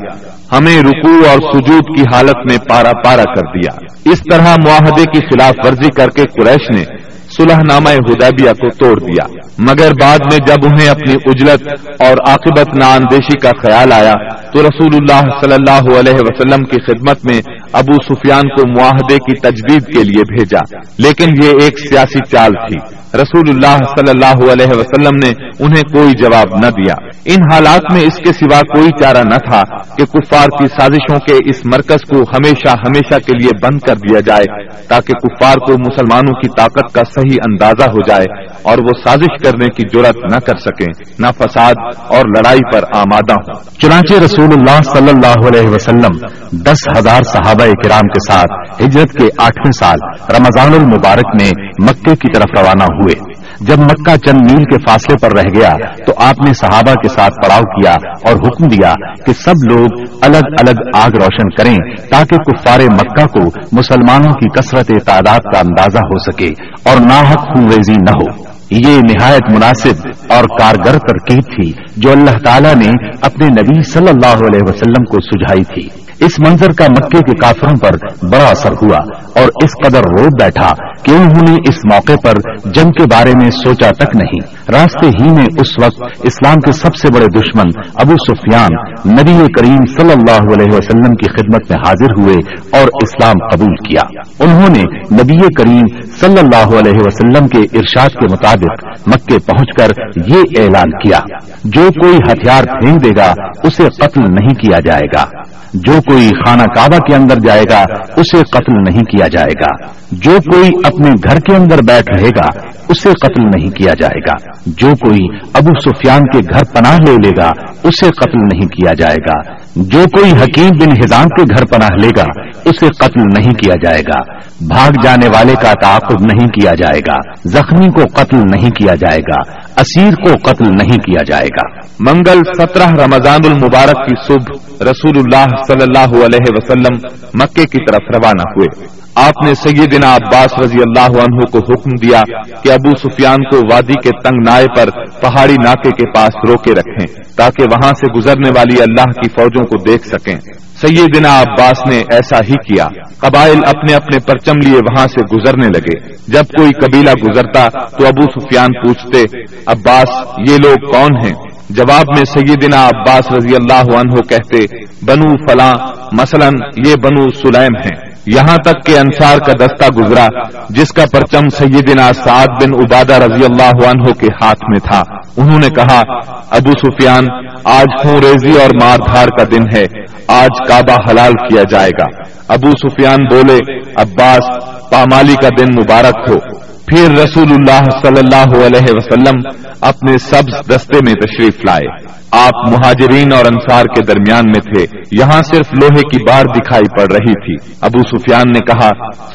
ہمیں رکوع اور سجود کی حالت میں پارا پارا کر دیا۔ اس طرح معاہدے کی خلاف ورزی کر کے قریش نے سلح نامہ ہدیبیہ کو توڑ دیا۔ مگر بعد میں جب انہیں اپنی اجلت اور عاقبت ناندیشی کا خیال آیا، تو رسول اللہ صلی اللہ علیہ وسلم کی خدمت میں ابو سفیان کو معاہدے کی تجدید کے لیے بھیجا۔ لیکن یہ ایک سیاسی چال تھی۔ رسول اللہ صلی اللہ علیہ وسلم نے انہیں کوئی جواب نہ دیا۔ ان حالات میں اس کے سوا کوئی چارہ نہ تھا کہ کفار کی سازشوں کے اس مرکز کو ہمیشہ ہمیشہ کے لیے بند کر دیا جائے، تاکہ کفار کو مسلمانوں کی طاقت کا صحیح اندازہ ہو جائے اور وہ سازش کرنے کی جرت نہ کر سکیں، نہ فساد اور لڑائی پر آمادہ ہوں۔ چنانچہ رسول اللہ صلی اللہ علیہ وسلم دس ہزار صحابہ کرام کے ساتھ ہجرت کے آٹھویں سال رمضان المبارک میں مکے کی طرف روانہ ہوئے۔ جب مکہ چند میل کے فاصلے پر رہ گیا تو آپ نے صحابہ کے ساتھ پڑاؤ کیا اور حکم دیا کہ سب لوگ الگ الگ آگ روشن کریں تاکہ کفار مکہ کو مسلمانوں کی کثرت تعداد کا اندازہ ہو سکے اور ناحق خونریزی نہ ہو۔ یہ نہایت مناسب اور کارگر ترکیب تھی جو اللہ تعالیٰ نے اپنے نبی صلی اللہ علیہ وسلم کو سجھائی تھی۔ اس منظر کا مکے کے کافروں پر بڑا اثر ہوا اور اس قدر رو بیٹھا کہ انہوں نے اس موقع پر جنگ کے بارے میں سوچا تک نہیں۔ راستے ہی میں اس وقت اسلام کے سب سے بڑے دشمن ابو سفیان نبی کریم صلی اللہ علیہ وسلم کی خدمت میں حاضر ہوئے اور اسلام قبول کیا۔ انہوں نے نبی کریم صلی اللہ علیہ وسلم کے ارشاد کے مطابق مکے پہنچ کر یہ اعلان کیا۔ جو کوئی ہتھیار پھینک دے گا، اسے قتل نہیں کیا جائے گا۔ جو کوئی خانہ کعبہ کے اندر جائے گا، اسے قتل نہیں کیا جائے گا۔ جو کوئی اپنے گھر کے اندر بیٹھ رہے گا، اسے قتل نہیں کیا جائے گا۔ جو کوئی ابو سفیان کے گھر پناہ لے لے گا، اسے قتل نہیں کیا جائے گا۔ جو کوئی حکیم بن ہزام کے گھر پناہ لے گا، اسے قتل نہیں کیا جائے گا۔ بھاگ جانے والے کا تعاقب نہیں کیا جائے گا۔ زخمی کو قتل نہیں کیا جائے گا۔ اسیر کو قتل نہیں کیا جائے گا۔ منگل سترہ رمضان المبارک کی صبح رسول اللہ صلی اللہ اللہ علیہ وسلم مکے کی طرف روانہ ہوئے۔ آپ نے سیدنا عباس رضی اللہ عنہ کو حکم دیا کہ ابو سفیان کو وادی کے تنگ نائے پر پہاڑی ناکے کے پاس روکے رکھیں تاکہ وہاں سے گزرنے والی اللہ کی فوجوں کو دیکھ سکیں۔ سیدنا عباس نے ایسا ہی کیا۔ قبائل اپنے اپنے پرچم لیے وہاں سے گزرنے لگے۔ جب کوئی قبیلہ گزرتا تو ابو سفیان پوچھتے، عباس، یہ لوگ کون ہیں؟ جواب میں سیدنا عباس رضی اللہ عنہ کہتے، بنو فلاں، مثلا یہ بنو سلیم ہیں، یہاں تک کہ انصار کا دستہ گزرا، جس کا پرچم سیدنا سعد بن عبادہ رضی اللہ عنہ کے ہاتھ میں تھا۔ انہوں نے کہا، ابو سفیان، آج خون ریزی اور مار دھار کا دن ہے، آج کعبہ حلال کیا جائے گا۔ ابو سفیان بولے، عباس، پامالی کا دن مبارک ہو۔ پھر رسول اللہ صلی اللہ علیہ وسلم اپنے سبز دستے میں تشریف لائے۔ آپ مہاجرین اور انصار کے درمیان میں تھے۔ یہاں صرف لوہے کی بار دکھائی پڑ رہی تھی۔ ابو سفیان نے کہا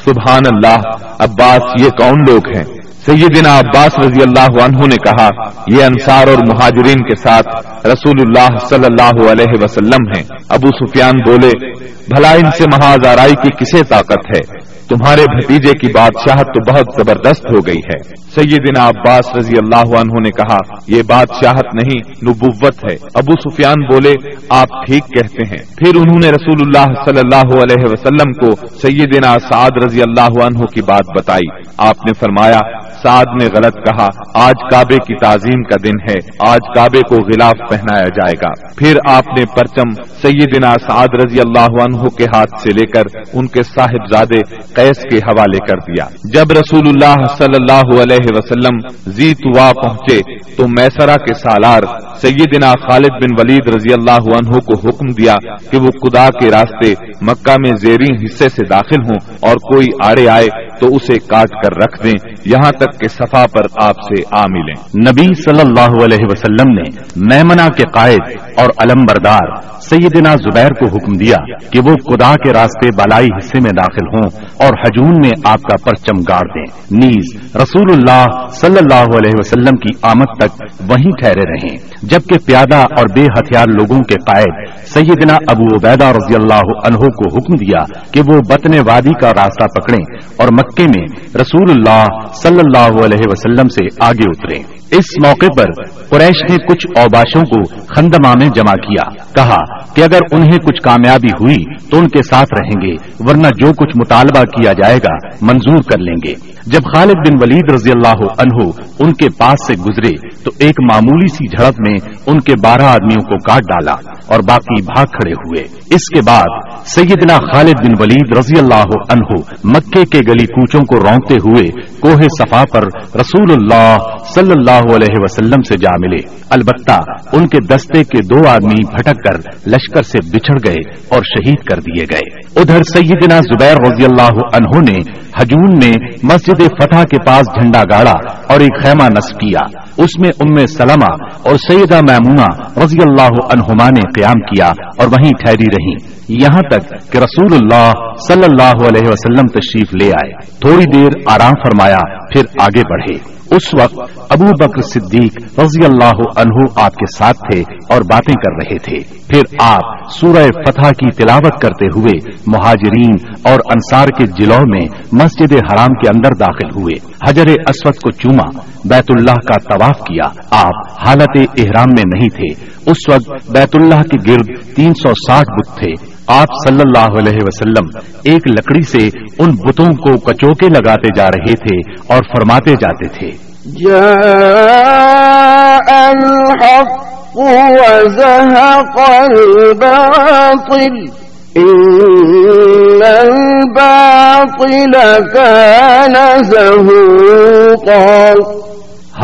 سبحان اللہ عباس یہ کون لوگ ہیں؟ سیدنا عباس رضی اللہ عنہ نے کہا، یہ انصار اور مہاجرین کے ساتھ رسول اللہ صلی اللہ علیہ وسلم ہیں۔ ابو سفیان بولے، بھلا ان سے مہاجارائی کی کسے طاقت ہے؟ تمہارے بھتیجے کی بادشاہت تو بہت زبردست ہو گئی ہے۔ سیدنا عباس رضی اللہ عنہ نے کہا، یہ بادشاہت نہیں، نبوت ہے۔ ابو سفیان بولے، آپ ٹھیک کہتے ہیں۔ پھر انہوں نے رسول اللہ صلی اللہ علیہ وسلم کو سیدنا سعد رضی اللہ عنہ کی بات بتائی۔ آپ نے فرمایا، سعد نے غلط کہا، آج کعبے کی تعظیم کا دن ہے، آج کعبے کو غلاف پہنایا جائے گا۔ پھر آپ نے پرچم سیدنا سعد رضی اللہ عنہ کے ہاتھ سے لے کر ان کے صاحبزادے قیس کے حوالے کر دیا۔ جب رسول اللہ صلی اللہ علیہ وسلم زی توا پہنچے تو میسرا کے سالار سیدنا خالد بن ولید رضی اللہ عنہ کو حکم دیا کہ وہ خدا کے راستے مکہ میں زیرین حصے سے داخل ہوں اور کوئی آڑے آئے تو اسے کاٹ کر رکھ دیں۔ یہاں تک کہ صفا پر آپ سے آ ملیں۔ نبی صلی اللہ علیہ وسلم نے میمنا کے قائد اور علم بردار سیدنا زبیر کو حکم دیا کہ وہ خدا کے راستے بالائی حصے میں داخل ہوں اور اور ہجون میں آپ کا پرچم گاڑ دیں۔ نیز رسول اللہ صلی اللہ علیہ وسلم کی آمد تک وہیں ٹھہرے رہیں۔ جبکہ پیادہ اور بے ہتھیار لوگوں کے قائد سیدنا ابو عبیدہ رضی اللہ عنہ کو حکم دیا کہ وہ بطن وادی کا راستہ پکڑیں اور مکے میں رسول اللہ صلی اللہ علیہ وسلم سے آگے اتریں۔ اس موقع پر قریش نے کچھ اوباشوں کو خندما میں جمع کیا۔ کہا کہ اگر انہیں کچھ کامیابی ہوئی تو ان کے ساتھ رہیں گے، ورنہ جو کچھ مطالبہ کیا جائے گا منظور کر لیں گے۔ جب خالد بن ولید رضی اللہ عنہ ان کے پاس سے گزرے تو ایک معمولی سی جھڑپ میں ان کے بارہ آدمیوں کو کاٹ ڈالا اور باقی بھاگ کھڑے ہوئے۔ اس کے بعد سیدنا خالد بن ولید رضی اللہ عنہ مکے کے گلی کوچوں کو رونگتے ہوئے کوہ صفا پر رسول اللہ صلی اللہ علیہ وسلم سے جا ملے۔ البتہ ان کے دستے کے دو آدمی بھٹک کر لشکر سے بچھڑ گئے اور شہید کر دیے گئے۔ ادھر سیدنا زبیر رضی اللہ عنہ نے ہجون میں مسجد فتح کے پاس جھنڈا گاڑا اور ایک خیمہ نصب کیا۔ اس میں ام سلمہ اور سیدہ میمونہ رضی اللہ عنہما نے قیام کیا اور وہیں ٹھہری رہی یہاں تک کہ رسول اللہ صلی اللہ علیہ وسلم تشریف لے آئے۔ تھوڑی دیر آرام فرمایا، پھر آگے بڑھے۔ اس وقت ابو بکر صدیق رضی اللہ عنہ آپ کے ساتھ تھے اور باتیں کر رہے تھے۔ پھر آپ سورہ فتح کی تلاوت کرتے ہوئے مہاجرین اور انصار کے جلو میں مسجد حرام کے اندر داخل ہوئے۔ حجر اسود کو چوما، بیت اللہ کا طواف کیا۔ آپ حالت احرام میں نہیں تھے۔ اس وقت بیت اللہ کے گرد تین سو ساٹھ بت تھے۔ آپ صلی اللہ علیہ وسلم ایک لکڑی سے ان بتوں کو کچوکے لگاتے جا رہے تھے اور فرماتے جاتے تھے۔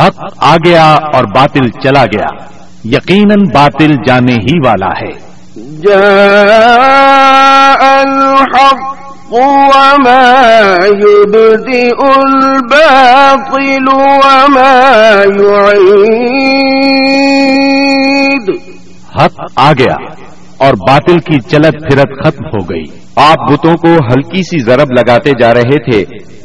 حق آ گیا اور باطل چلا گیا۔ یقیناً باطل جانے ہی والا ہے۔ جاء الحق وما يبدئ الباطل وما يعيد. حق آ گیا۔ اور باطل کی چلت پھرت ختم ہو گئی۔ آپ بتوں کو ہلکی سی ضرب لگاتے جا رہے تھے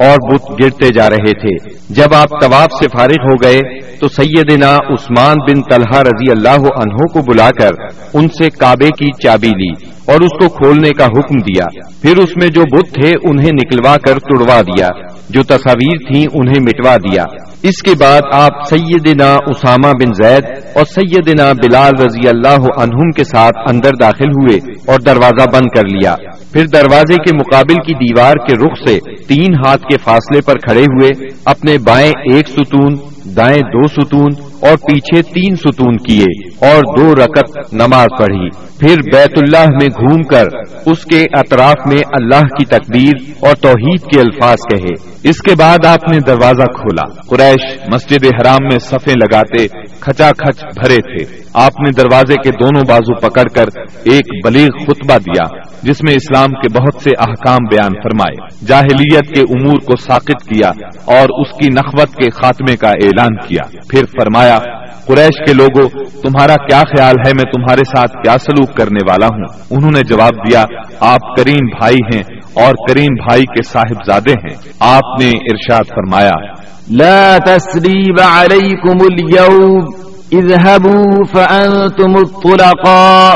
اور بت گرتے جا رہے تھے۔ جب آپ طواف سے فارغ ہو گئے تو سیدنا عثمان بن طلحہ رضی اللہ عنہ کو بلا کر ان سے کعبے کی چابی لی اور اس کو کھولنے کا حکم دیا۔ پھر اس میں جو بت تھے انہیں نکلوا کر توڑوا دیا۔ جو تصاویر تھیں انہیں مٹوا دیا۔ اس کے بعد آپ سیدنا اسامہ بن زید اور سیدنا بلال رضی اللہ عنہم کے ساتھ اندر داخل ہوئے اور دروازہ بند کر لیا۔ پھر دروازے کے مقابل کی دیوار کے رخ سے تین ہاتھ کے فاصلے پر کھڑے ہوئے اپنے بائیں ایک ستون دائیں دو ستون اور پیچھے تین ستون کیے اور دو رکت نماز پڑھی۔ پھر بیت اللہ میں گھوم کر اس کے اطراف میں اللہ کی تکبیر اور توحید کے الفاظ کہے۔ اس کے بعد آپ نے دروازہ کھولا۔ قریش مسجد حرام میں صفیں لگاتے کھچا کھچ بھرے تھے۔ آپ نے دروازے کے دونوں بازو پکڑ کر ایک بلیغ خطبہ دیا، جس میں اسلام کے بہت سے احکام بیان فرمائے۔ جاہلیت کے امور کو ساقت کیا اور اس کی نخوت کے خاتمے کا اعلان۔ کیا۔ پھر فرمایا قریش کے لوگوں تمہارا کیا خیال ہے؟ میں تمہارے ساتھ کیا سلوک کرنے والا ہوں؟ انہوں نے جواب دیا آپ کریم بھائی ہیں اور کریم بھائی کے صاحبزادے ہیں۔ آپ نے ارشاد فرمایا لا تسریب علیکم اليوم اذهبوا فانتم الطلقاء۔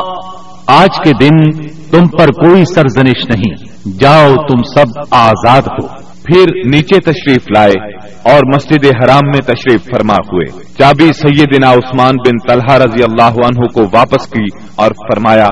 آج کے دن تم پر کوئی سرزنش نہیں۔ جاؤ تم سب آزاد ہو۔ پھر نیچے تشریف لائے اور مسجد حرام میں تشریف فرما ہوئے۔ چابی سیدنا عثمان بن طلحہ رضی اللہ عنہ کو واپس کی اور فرمایا،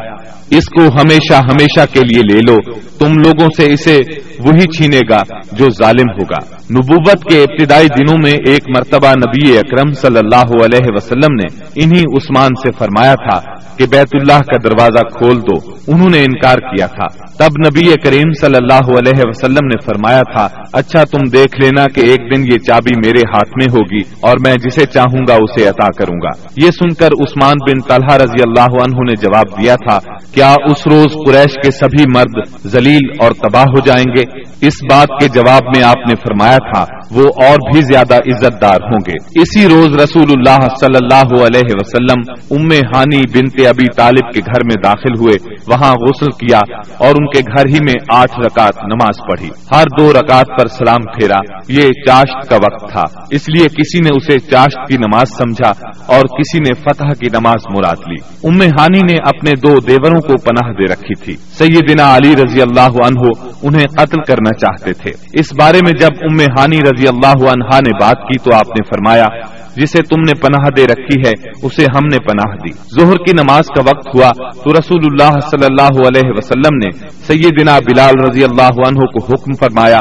اس کو ہمیشہ ہمیشہ کے لیے لے لو، تم لوگوں سے اسے وہی چھینے گا جو ظالم ہوگا۔ نبوت کے ابتدائی دنوں میں ایک مرتبہ نبی اکرم صلی اللہ علیہ وسلم نے انہی عثمان سے فرمایا تھا کہ بیت اللہ کا دروازہ کھول دو، انہوں نے انکار کیا تھا۔ تب نبی کریم صلی اللہ علیہ وسلم نے فرمایا تھا اچھا تم دیکھ لینا کہ ایک دن یہ چابی میرے ہاتھ میں ہوگی اور میں جسے چاہوں گا اسے عطا کروں گا۔ یہ سن کر عثمان بن طلحہ رضی اللہ عنہ نے جواب دیا تھا، کیا اس روز قریش کے سبھی مرد ذلیل اور تباہ ہو جائیں گے؟ اس بات کے جواب میں آپ نے فرمایا تھا وہ اور بھی زیادہ عزت دار ہوں گے۔ اسی روز رسول اللہ صلی اللہ علیہ وسلم ام ہانی بنت ابی طالب کے گھر میں داخل ہوئے۔ وہاں غسل کیا اور ان کے گھر ہی میں آٹھ رکعت نماز پڑھی۔ ہر دو رکعت پر سلام پھیرا۔ یہ چاشت کا وقت تھا۔ اس لیے کسی نے اسے چاشت کی نماز سمجھا اور کسی نے فتح کی نماز مراد لی۔ ام ہانی نے اپنے دو دیوروں کو پناہ دے رکھی تھی۔ سیدنا علی رضی اللہ عنہ انہیں قتل کرنا چاہتے تھے۔ اس بارے میں جب ام ہانی رضی اللہ عنہا نے بات کی تو آپ نے فرمایا جسے تم نے پناہ دے رکھی ہے، اسے ہم نے پناہ دی۔ ظہر کی نماز کا وقت ہوا تو رسول اللہ صلی اللہ علیہ وسلم نے سیدنا بلال رضی اللہ عنہ کو حکم فرمایا،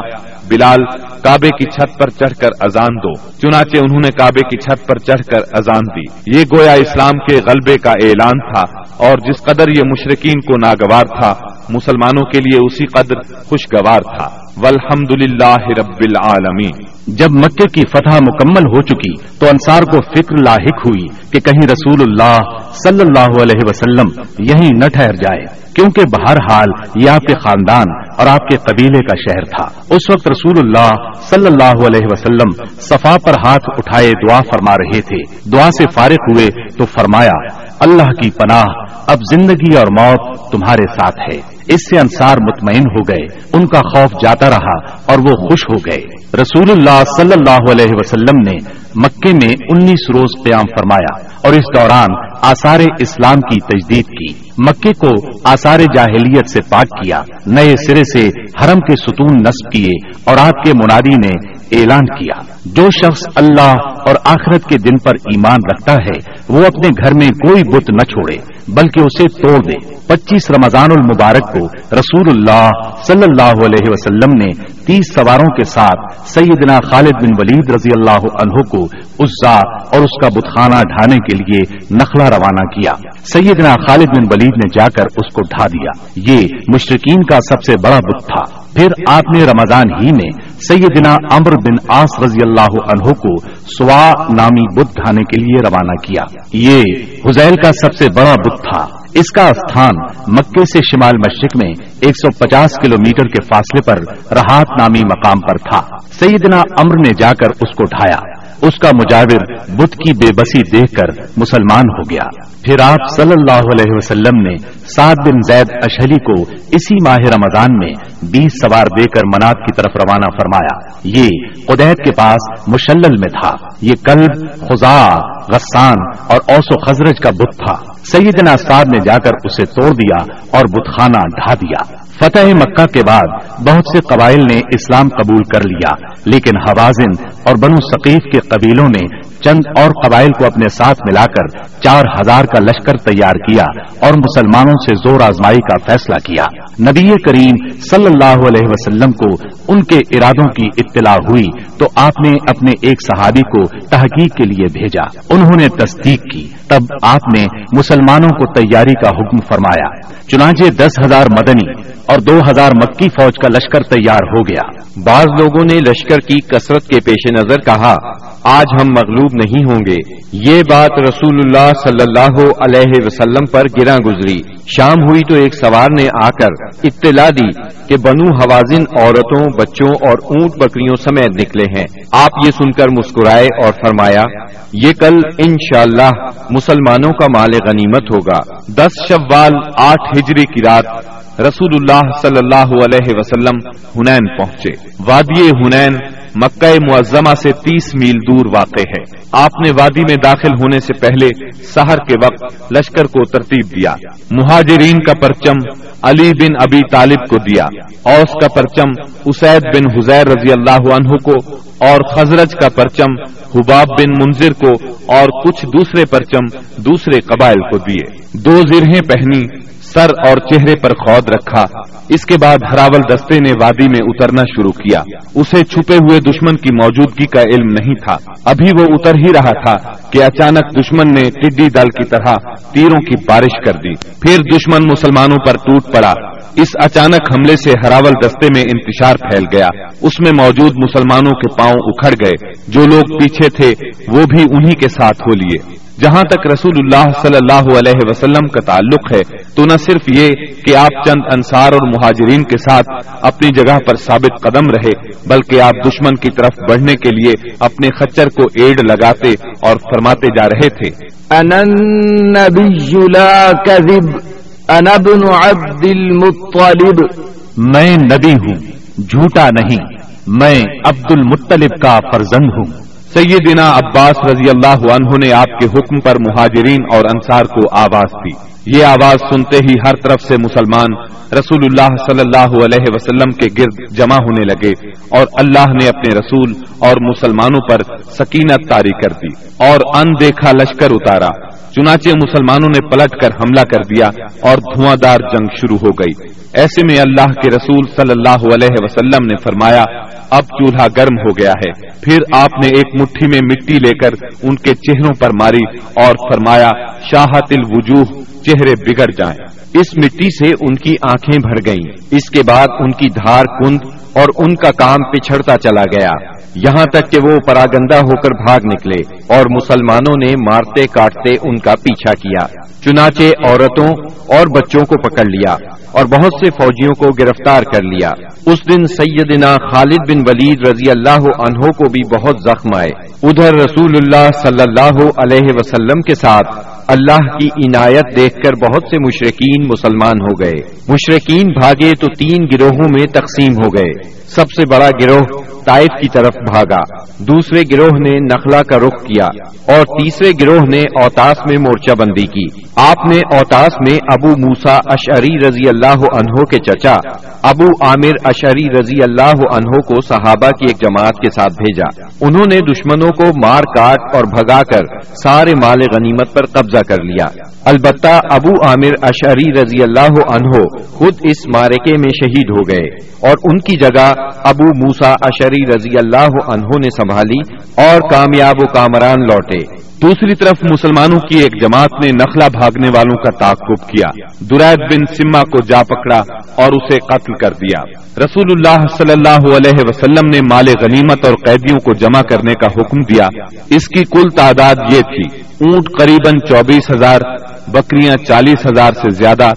بلال، کعبے کی چھت پر چڑھ کر اذان دو۔ چنانچہ انہوں نے کعبے کی چھت پر چڑھ کر اذان دی۔ یہ گویا اسلام کے غلبے کا اعلان تھا اور جس قدر یہ مشرقین کو ناگوار تھا، مسلمانوں کے لیے اسی قدر خوشگوار تھا۔ والحمد للہ رب العالمین۔ جب مکے کی فتح مکمل ہو چکی تو انصار کو فکر لاحق ہوئی کہ کہیں رسول اللہ صلی اللہ علیہ وسلم یہیں نہ ٹھہر جائے، کیونکہ بہرحال یہ آپ کے خاندان اور آپ کے قبیلے کا شہر تھا۔ اس وقت رسول اللہ صلی اللہ علیہ وسلم صفا پر ہاتھ اٹھائے دعا فرما رہے تھے۔ دعا سے فارغ ہوئے تو فرمایا اللہ کی پناہ اب زندگی اور موت تمہارے ساتھ ہے۔ اس سے انصار مطمئن ہو گئے۔ ان کا خوف جاتا رہا اور وہ خوش ہو گئے۔ رسول اللہ صلی اللہ علیہ وسلم نے مکے میں انیس روز قیام فرمایا اور اس دوران آثار اسلام کی تجدید کی۔ مکے کو آثار جاہلیت سے پاک کیا۔ نئے سرے سے حرم کے ستون نصب کیے اور آپ کے منادی نے اعلان کیا۔ جو شخص اللہ اور آخرت کے دن پر ایمان رکھتا ہے، وہ اپنے گھر میں کوئی بت نہ چھوڑے، بلکہ اسے توڑ دے۔ پچیس رمضان المبارک کو رسول اللہ صلی اللہ علیہ وسلم نے تیس سواروں کے ساتھ سیدنا خالد بن ولید رضی اللہ عنہ کو عزا اور اس کا بتخانہ ڈھانے کے لیے نخلا روانہ کیا۔ سیدنا خالد بن ولید نے جا کر اس کو ڈھا دیا۔ یہ مشرقین کا سب سے بڑا بت تھا۔ پھر آپ نے رمضان ہی میں سیدنا امر بن آس رضی اللہ عنہ کو سوا نامی بت ڈھانے کے لیے روانہ کیا۔ یہ حزیل کا سب سے بڑا بت تھا۔ اس کا استھان مکے سے شمال مشرق میں ایک سو پچاس کلو میٹر کے فاصلے پر راحت نامی مقام پر تھا۔ سیدنا امر نے جا کر اس کو ڈھایا اس کا مجاور بدھ کی بے بسی دیکھ کر مسلمان ہو گیا۔ پھر آپ صلی اللہ علیہ وسلم نے سات بن زید اشلی کو اسی ماہ رمضان میں بیس سوار دے کر منات کی طرف روانہ فرمایا۔ یہ قدیت کے پاس مشلل میں تھا۔ یہ قلب خزا غسان اور اوس و خزرج کا بت تھا۔ سیدنا سعد نے جا کر اسے توڑ دیا اور بت خانہ ڈھا دیا۔ فتح مکہ کے بعد بہت سے قبائل نے اسلام قبول کر لیا، لیکن حوازن اور بنو ثقیف کے قبیلوں نے چند اور قبائل کو اپنے ساتھ ملا کر چار ہزار کا لشکر تیار کیا اور مسلمانوں سے زور آزمائی کا فیصلہ کیا۔ نبی کریم صلی اللہ علیہ وسلم کو ان کے ارادوں کی اطلاع ہوئی تو آپ نے اپنے ایک صحابی کو تحقیق کے لیے بھیجا۔ انہوں نے تصدیق کی۔ تب آپ نے مسلمانوں کو تیاری کا حکم فرمایا۔ چنانچہ دس ہزار مدنی اور دو ہزار مکی فوج کا لشکر تیار ہو گیا۔ بعض لوگوں نے لشکر کی کثرت کے پیش نظر کہا، آج ہم مغلوب نہیں ہوں گے. یہ بات رسول اللہ صلی اللہ علیہ وسلم پر گرا گزری۔ شام ہوئی تو ایک سوار نے آ کر اطلاع دی کہ بنو حوازن عورتوں، بچوں اور اونٹ بکریوں سمیت نکلے ہیں۔ آپ یہ سن کر مسکرائے اور فرمایا، یہ کل انشاءاللہ مسلمانوں کا مال غنیمت ہوگا۔ دس شوال آٹھ ہجری کی رات رسول اللہ صلی اللہ علیہ وسلم ہنین پہنچے۔ وادی ہنین مکہ معظمہ سے تیس میل دور واقع ہے۔ آپ نے وادی میں داخل ہونے سے پہلے سہر کے وقت لشکر کو ترتیب دیا۔ مہاجرین کا پرچم علی بن ابی طالب کو دیا۔ اوس کا پرچم اسید بن حزیر رضی اللہ عنہ کو اور خزرج کا پرچم حباب بن منظر کو اور کچھ دوسرے پرچم دوسرے قبائل کو دیے۔ دو زرہیں پہنی سر اور چہرے پر خود رکھا۔ اس کے بعد ہراول دستے نے وادی میں اترنا شروع کیا۔ اسے چھپے ہوئے دشمن کی موجودگی کا علم نہیں تھا۔ ابھی وہ اتر ہی رہا تھا کہ اچانک دشمن نے ٹڈی دل کی طرح تیروں کی بارش کر دی۔ پھر دشمن مسلمانوں پر ٹوٹ پڑا۔ اس اچانک حملے سے ہراول دستے میں انتشار پھیل گیا۔ اس میں موجود مسلمانوں کے پاؤں اکھڑ گئے۔ جو لوگ پیچھے تھے، وہ بھی انہی کے ساتھ ہو لیے۔ جہاں تک رسول اللہ صلی اللہ علیہ وسلم کا تعلق ہے تو نہ صرف یہ کہ آپ چند انصار اور مہاجرین کے ساتھ اپنی جگہ پر ثابت قدم رہے بلکہ آپ دشمن کی طرف بڑھنے کے لیے اپنے خچر کو ایڈ لگاتے اور فرماتے جا رہے تھے۔ میں نبی ہوں جھوٹا نہیں میں عبد المطلب کا فرزند ہوں۔ سیدنا عباس رضی اللہ عنہ نے آپ کے حکم پر مہاجرین اور انصار کو آواز دی۔ یہ آواز سنتے ہی ہر طرف سے مسلمان رسول اللہ صلی اللہ علیہ وسلم کے گرد جمع ہونے لگے اور اللہ نے اپنے رسول اور مسلمانوں پر سکینت تاری کر دی اور ان دیکھا لشکر اتارا۔ چنانچہ مسلمانوں نے پلٹ کر حملہ کر دیا اور دھواں دار جنگ شروع ہو گئی۔ ایسے میں اللہ کے رسول صلی اللہ علیہ وسلم نے فرمایا اب چولہا گرم ہو گیا ہے۔ پھر آپ نے ایک مٹھی میں مٹی لے کر ان کے چہروں پر ماری اور فرمایا، شاہت الوجوہ، چہرے بگڑ جائیں۔ اس مٹی سے ان کی آنکھیں بھر گئیں۔ اس کے بعد ان کی دھار کند اور ان کا کام پچھڑتا چلا گیا۔ یہاں تک کہ وہ پراگندہ ہو کر بھاگ نکلے اور مسلمانوں نے مارتے کاٹتے ان کا پیچھا کیا۔ چنانچہ عورتوں اور بچوں کو پکڑ لیا اور بہت سے فوجیوں کو گرفتار کر لیا۔ اس دن سیدنا خالد بن ولید رضی اللہ عنہ کو بھی بہت زخم آئے۔ ادھر رسول اللہ صلی اللہ علیہ وسلم کے ساتھ اللہ کی عنایت دیکھ کر بہت سے مشرقین مسلمان ہو گئے۔ مشرقین بھاگے تو تین گروہوں میں تقسیم ہو گئے۔ سب سے بڑا گروہ طائف کی طرف بھاگا۔ دوسرے گروہ نے نخلا کا رخ کیا اور تیسرے گروہ نے اوتاس میں مورچہ بندی کی۔ آپ نے اوتاس میں ابو موسا اشعری رضی اللہ عنہ کے چچا، ابو عامر اشعری رضی اللہ عنہ کو صحابہ کی ایک جماعت کے ساتھ بھیجا۔ انہوں نے دشمنوں کو مار کاٹ اور بھگا کر سارے مال غنیمت پر قبضہ کر لیا۔ البتہ ابو عامر اشعری رضی اللہ عنہ خود اس مارکے میں شہید ہو گئے اور ان کی جگہ ابو موسا اشری رضی اللہ عنہ نے سنبھالی اور کامیاب و کامران لوٹے۔ دوسری طرف مسلمانوں کی ایک جماعت نے نخلا بھاگنے والوں کا تعقب کیا۔ درائد بن سما کو جا پکڑا اور اسے قتل کر دیا۔ رسول اللہ صلی اللہ علیہ وسلم نے مال غنیمت اور قیدیوں کو جمع کرنے کا حکم دیا۔ اس کی کل تعداد یہ تھی، اونٹ قریب چوبیس ہزار، بکریاں چالیس ہزار سے زیادہ،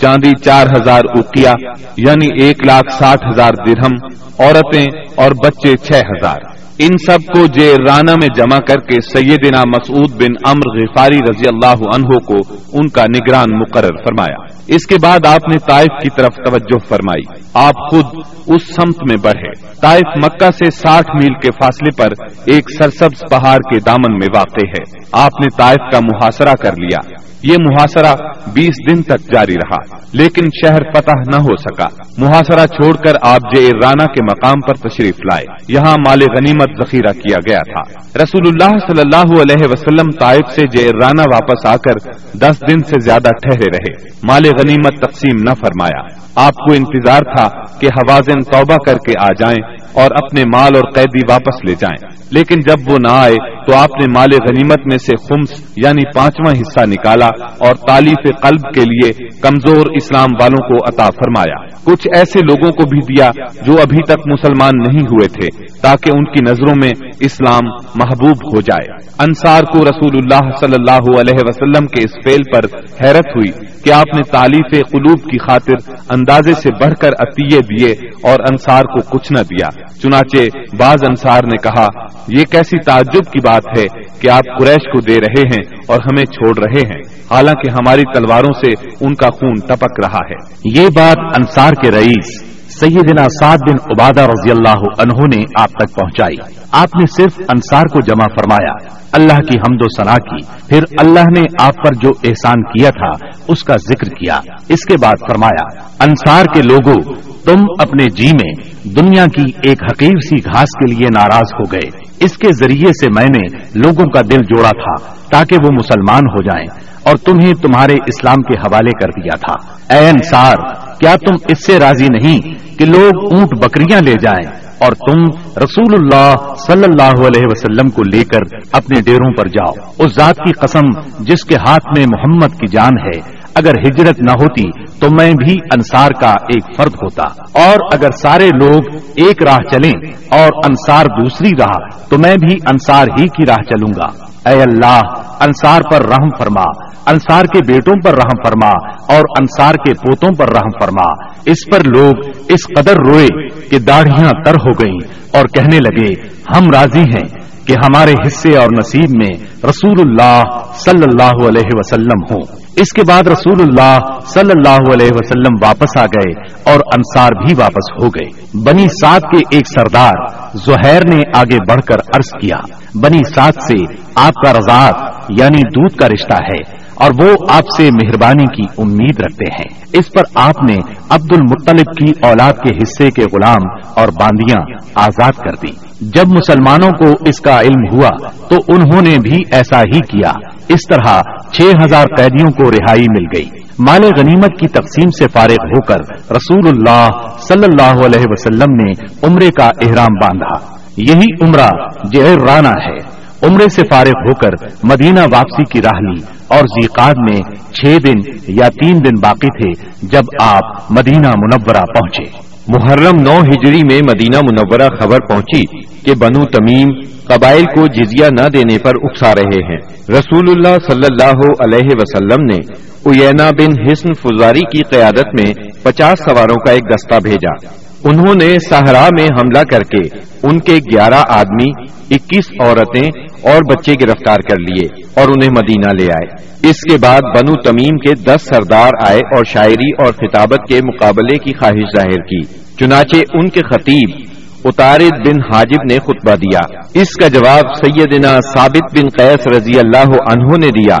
چاندی چار ہزار اکیا یعنی ایک لاکھ ساٹھ ہزار درہم، عورتیں اور بچے چھ ہزار۔ ان سب کو جے میں جمع کر کے سیدنا مسعود بن امر غفاری رضی اللہ عنہ کو ان کا نگران مقرر فرمایا۔ اس کے بعد آپ نے طائف کی طرف توجہ فرمائی۔ آپ خود اس سمت میں بڑھے۔ طائف مکہ سے ساٹھ میل کے فاصلے پر ایک سرسبز پہاڑ کے دامن میں واقع ہے۔ آپ نے طائف کا محاصرہ کر لیا۔ یہ محاصرہ بیس دن تک جاری رہا، لیکن شہر فتح نہ ہو سکا۔ محاصرہ چھوڑ کر آپ جے رانا کے مقام پر تشریف لائے۔ یہاں مال غنیمت ذخیرہ کیا گیا تھا۔ رسول اللہ صلی اللہ علیہ وسلم طائف سے جے رانا واپس آ کر دس دن سے زیادہ ٹھہرے رہے۔ مال غنیمت تقسیم نہ فرمایا۔ آپ کو انتظار تھا کہ حوازن توبہ کر کے آ جائیں اور اپنے مال اور قیدی واپس لے جائیں، لیکن جب وہ نہ آئے تو آپ نے مال غنیمت میں سے خمس یعنی پانچواں حصہ نکالا اور تعلیف قلب کے لیے کمزور اسلام والوں کو عطا فرمایا۔ کچھ ایسے لوگوں کو بھی دیا جو ابھی تک مسلمان نہیں ہوئے تھے۔ تاکہ ان کی نظروں میں اسلام محبوب ہو جائے۔ انصار کو رسول اللہ صلی اللہ علیہ وسلم کے اس فیل پر حیرت ہوئی کہ آپ نے تعلیف قلوب کی خاطر اندازے سے بڑھ کر عطیے دیے اور انصار کو کچھ نہ دیا۔ چنانچہ بعض انصار نے کہا، یہ کیسی تعجب کی بات ہے کہ آپ قریش کو دے رہے ہیں اور ہمیں چھوڑ رہے ہیں۔ حالانکہ ہماری تلواروں سے ان کا خون ٹپک رہا ہے۔ یہ بات انصار کے رئیس سیدنا سعد بن عبادہ رضی اللہ عنہ نے آپ تک پہنچائی۔ آپ نے صرف انصار کو جمع فرمایا، اللہ کی حمد و ثنا کی۔ پھر اللہ نے آپ پر جو احسان کیا تھا، اس کا ذکر کیا۔ اس کے بعد فرمایا، انصار کے لوگوں تم اپنے جی میں دنیا کی ایک حقیر سی گھاس کے لیے ناراض ہو گئے۔ اس کے ذریعے سے میں نے لوگوں کا دل جوڑا تھا، تاکہ وہ مسلمان ہو جائیں۔ اور تمہیں تمہارے اسلام کے حوالے کر دیا تھا۔ اے انصار، کیا تم اس سے راضی نہیں کہ لوگ اونٹ بکریاں لے جائیں اور تم رسول اللہ صلی اللہ علیہ وسلم کو لے کر اپنے ڈیروں پر جاؤ۔ اس ذات کی قسم جس کے ہاتھ میں محمد کی جان ہے، اگر ہجرت نہ ہوتی تو میں بھی انصار کا ایک فرد ہوتا۔ اور اگر سارے لوگ ایک راہ چلیں اور انصار دوسری راہ، تو میں بھی انصار ہی کی راہ چلوں گا۔ اے اللہ، انصار پر رحم فرما، انصار کے بیٹوں پر رحم فرما اور انصار کے پوتوں پر رحم فرما۔ اس پر لوگ اس قدر روئے کہ داڑھیاں تر ہو گئیں اور کہنے لگے، ہم راضی ہیں کہ ہمارے حصے اور نصیب میں رسول اللہ صلی اللہ علیہ وسلم ہوں۔ اس کے بعد رسول اللہ صلی اللہ علیہ وسلم واپس آ گئے اور انصار بھی واپس ہو گئے۔ بنی سات کے ایک سردار زہیر نے آگے بڑھ کر عرض کیا، بنی سات سے آپ کا رضاعت یعنی دودھ کا رشتہ ہے اور وہ آپ سے مہربانی کی امید رکھتے ہیں۔ اس پر آپ نے عبد المطلب کی اولاد کے حصے کے غلام اور باندیاں آزاد کر دی جب مسلمانوں کو اس کا علم ہوا تو انہوں نے بھی ایسا ہی کیا۔ اس طرح چھ ہزار قیدیوں کو رہائی مل گئی۔ مال غنیمت کی تقسیم سے فارغ ہو کر رسول اللہ صلی اللہ علیہ وسلم نے عمرے کا احرام باندھا۔ یہی عمرہ جہر رانا ہے۔ عمرے سے فارغ ہو کر مدینہ واپسی کی راہ لی اور زیقاد میں چھ دن یا تین دن باقی تھے جب آپ مدینہ منورہ پہنچے۔ محرم نو ہجری میں مدینہ منورہ خبر پہنچی۔ کہ بنو تمیم قبائل کو جزیہ نہ دینے پر اکسا رہے ہیں۔ رسول اللہ صلی اللہ علیہ وسلم نے اینا بن حسن فزاری کی قیادت میں پچاس سواروں کا ایک دستہ بھیجا۔ انہوں نے صحرا میں حملہ کر کے ان کے گیارہ آدمی، اکیس عورتیں اور بچے گرفتار کر لیے اور انہیں مدینہ لے آئے۔ اس کے بعد بنو تمیم کے دس سردار آئے اور شاعری اور خطابت کے مقابلے کی خواہش ظاہر کی۔ چنانچہ ان کے خطیب اتارد بن حاجب نے خطبہ دیا۔ اس کا جواب سیدنا ثابت بن قیس رضی اللہ عنہ نے دیا۔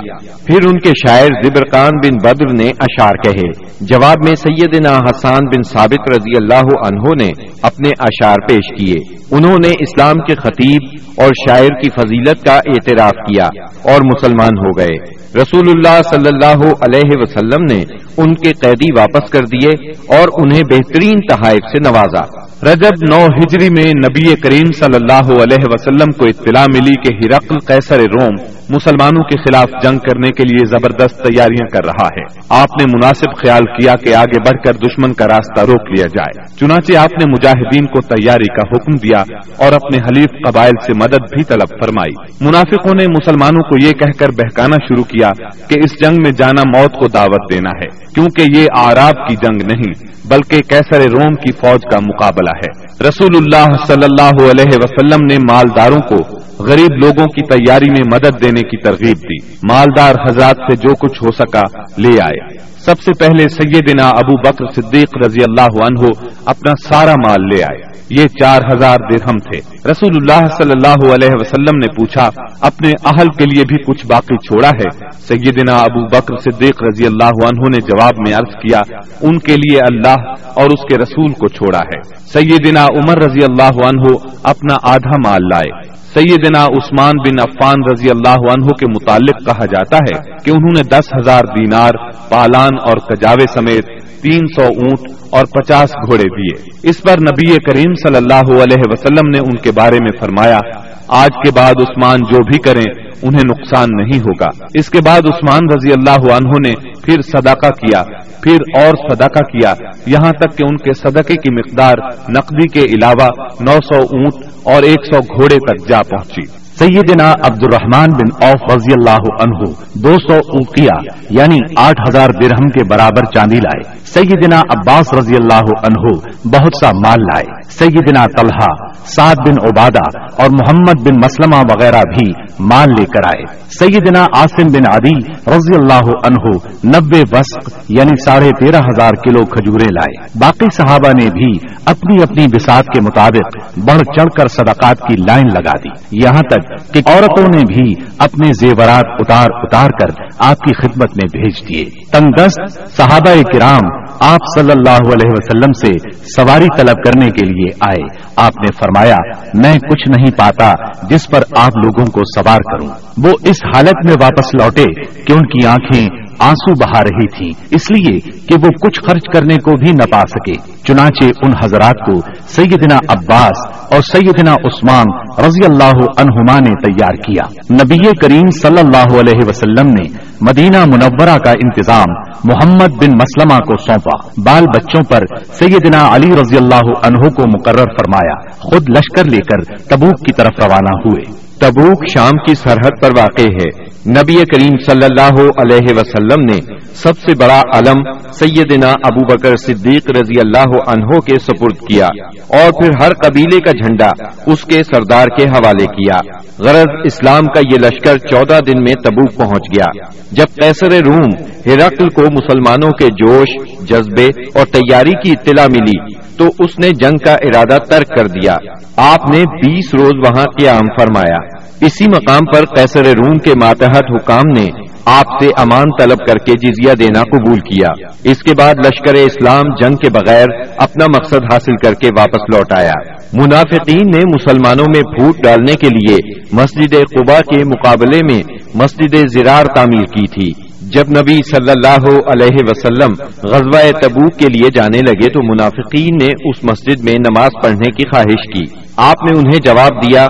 پھر ان کے شاعر زبرقان بن بدر نے اشار کہے۔ جواب میں سیدنا حسان بن ثابت رضی اللہ عنہ نے اپنے اشار پیش کیے۔ انہوں نے اسلام کے خطیب اور شاعر کی فضیلت کا اعتراف کیا اور مسلمان ہو گئے۔ رسول اللہ صلی اللہ علیہ وسلم نے ان کے قیدی واپس کر دیے اور انہیں بہترین تحائف سے نوازا۔ رجب نو ہجری میں نبی کریم صلی اللہ علیہ وسلم کو اطلاع ملی کہ ہرقل قیصر روم مسلمانوں کے خلاف جنگ کرنے کے لیے زبردست تیاریاں کر رہا ہے۔ آپ نے مناسب خیال کیا کہ آگے بڑھ کر دشمن کا راستہ روک لیا جائے۔ چنانچہ آپ نے مجاہدین کو تیاری کا حکم دیا اور اپنے حلیف قبائل سے مدد بھی طلب فرمائی۔ منافقوں نے مسلمانوں کو یہ کہہ کر بہکانا شروع کیا کہ اس جنگ میں جانا موت کو دعوت دینا ہے، کیونکہ یہ آراب کی جنگ نہیں، بلکہ کیسر روم کی فوج کا مقابلہ ہے۔ رسول اللہ صلی اللہ علیہ وسلم نے مالداروں کو غریب لوگوں کی تیاری میں مدد دینے کی ترغیب دی۔ مالدار حضرات سے جو کچھ ہو سکا لے آئے۔ سب سے پہلے سیدنا ابو بکر صدیق رضی اللہ عنہ اپنا سارا مال لے آئے۔ یہ چار ہزار درہم تھے۔ رسول اللہ صلی اللہ علیہ وسلم نے پوچھا، اپنے اہل کے لیے بھی کچھ باقی چھوڑا ہے؟ سیدنا ابو بکر صدیق رضی اللہ عنہ نے جواب میں عرض کیا، ان کے لیے اللہ اور اس کے رسول کو چھوڑا ہے۔ سیدنا عمر رضی اللہ عنہ اپنا آدھا مال لائے۔ سیدنا عثمان بن عفان رضی اللہ عنہ کے متعلق کہا جاتا ہے کہ انہوں نے دس ہزار دینار، پالان اور کجاوے سمیت تین سو اونٹ اور پچاس گھوڑے دیے۔ اس پر نبی کریم صلی اللہ علیہ وسلم نے ان کے بارے میں فرمایا، آج کے بعد عثمان جو بھی کریں، انہیں نقصان نہیں ہوگا۔ اس کے بعد عثمان رضی اللہ عنہ نے پھر صدقہ کیا، پھر اور صدقہ کیا۔ یہاں تک کہ ان کے صدقے کی مقدار نقدی کے علاوہ نو سو اونٹ اور ایک سو گھوڑے تک جا پہنچی۔ سیدنا عبد الرحمان بن اوف رضی اللہ عنہ دو سو اوقیہ یعنی آٹھ ہزار درہم کے برابر چاندی لائے۔ سیدنا عباس رضی اللہ عنہ بہت سا مال لائے۔ سیدنا طلحہ سعد بن عبادہ اور محمد بن مسلمہ وغیرہ بھی مال لے کر آئے۔ سیدنا عاصم بن عدی رضی اللہ عنہ نبے وسق یعنی ساڑھے تیرہ ہزار کلو کھجورے لائے۔ باقی صحابہ نے بھی اپنی اپنی بساط کے مطابق بڑھ چڑھ کر صدقات کی لائن لگا دی۔ یہاں تک کہ عورتوں نے بھی اپنے زیورات اتار اتار کر آپ کی خدمت میں بھیج دیے۔ تنگست صحابہ کرام آپ صلی اللہ علیہ وسلم سے سواری طلب کرنے کے لیے آئے۔ آپ نے فرمایا فرمایا، میں کچھ نہیں پاتا جس پر آپ لوگوں کو سوار کروں۔ وہ اس حالت میں واپس لوٹے کہ ان کی آنکھیں آنسو بہا رہی تھی، اس لیے کہ وہ کچھ خرچ کرنے کو بھی نہ پا سکے۔ چنانچہ ان حضرات کو سیدنا عباس اور سیدنا عثمان رضی اللہ عنہما نے تیار کیا۔ نبی کریم صلی اللہ علیہ وسلم نے مدینہ منورہ کا انتظام محمد بن مسلمہ کو سونپا۔ بال بچوں پر سیدنا علی رضی اللہ عنہ کو مقرر فرمایا۔ خود لشکر لے کر تبوک کی طرف روانہ ہوئے۔ تبوک شام کی سرحد پر واقع ہے۔ نبی کریم صلی اللہ علیہ وسلم نے سب سے بڑا علم سیدنا ابو بکر صدیق رضی اللہ عنہ کے سپرد کیا اور پھر ہر قبیلے کا جھنڈا اس کے سردار کے حوالے کیا۔ غرض اسلام کا یہ لشکر چودہ دن میں تبوک پہنچ گیا۔ جب قیصر روم ہرقل کو مسلمانوں کے جوش، جذبے اور تیاری کی اطلاع ملی تو اس نے جنگ کا ارادہ ترک کر دیا۔ آپ نے بیس روز وہاں قیام فرمایا۔ اسی مقام پر قیصر روم کے ماتحت حکام نے آپ سے امان طلب کر کے جزیہ دینا قبول کیا۔ اس کے بعد لشکر اسلام جنگ کے بغیر اپنا مقصد حاصل کر کے واپس لوٹ آیا۔ منافقین نے مسلمانوں میں پھوٹ ڈالنے کے لیے مسجد قبا کے مقابلے میں مسجد زرار تعمیر کی تھی۔ جب نبی صلی اللہ علیہ وسلم غزوہ تبوک کے لیے جانے لگے تو منافقین نے اس مسجد میں نماز پڑھنے کی خواہش کی۔ آپ نے انہیں جواب دیا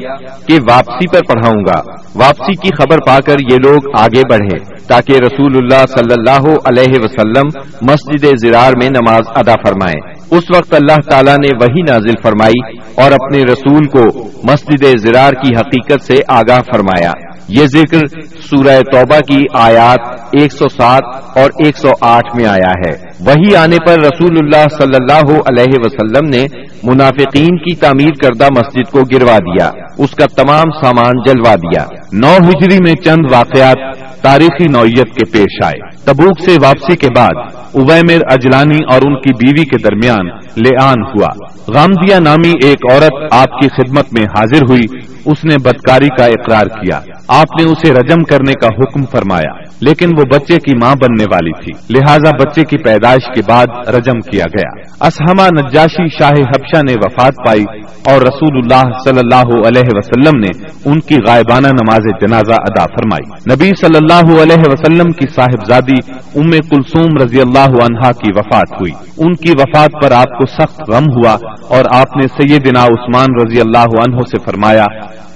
کہ واپسی پر پڑھاؤں گا۔ واپسی کی خبر پا کر یہ لوگ آگے بڑھے تاکہ رسول اللہ صلی اللہ علیہ وسلم مسجد زرار میں نماز ادا فرمائے۔ اس وقت اللہ تعالیٰ نے وہی نازل فرمائی اور اپنے رسول کو مسجد زرار کی حقیقت سے آگاہ فرمایا۔ یہ ذکر سورہ توبہ کی آیات 107 اور 108 میں آیا ہے۔ وہی آنے پر رسول اللہ صلی اللہ علیہ وسلم نے منافقین کی تعمیر کردہ مسجد کو گروا دیا۔ اس کا تمام سامان جلوا دیا۔ نو ہجری میں چند واقعات تاریخی نوعیت کے پیش آئے۔ تبوک سے واپسی کے بعد اویمر اجلانی اور ان کی بیوی کے درمیان لے آن ہوا۔ غامدیا نامی ایک عورت آپ کی خدمت میں حاضر ہوئی، اس نے بدکاری کا اقرار کیا۔ آپ نے اسے رجم کرنے کا حکم فرمایا۔ لیکن وہ بچے کی ماں بننے والی تھی۔ لہذا بچے کی پیدائش کے بعد رجم کیا گیا۔ اسحما نجاشی شاہ حبشہ نے وفات پائی اور رسول اللہ صلی اللہ علیہ وسلم نے ان کی غائبانہ نماز جنازہ ادا فرمائی۔ نبی صلی اللہ علیہ وسلم کی صاحبزادی ام کلثوم رضی اللہ عنہا کی وفات ہوئی۔ ان کی وفات پر آپ کو سخت غم ہوا اور آپ نے سیدنا عثمان رضی اللہ عنہ سے فرمایا،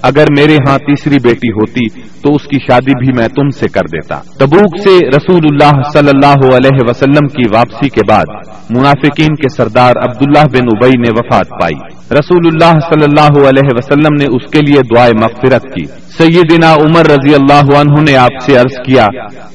اگر میرے ہاں تیسری بیٹی ہوتی تو اس کی شادی بھی میں تم سے کر دیتا۔ تبوک سے رسول اللہ صلی اللہ علیہ وسلم کی واپسی کے بعد منافقین کے سردار عبداللہ بن ابئی نے وفات پائی۔ رسول اللہ صلی اللہ علیہ وسلم نے اس کے لیے دعائیں مغفرت کی۔ سیدنا عمر رضی اللہ عنہ نے آپ سے عرض کیا،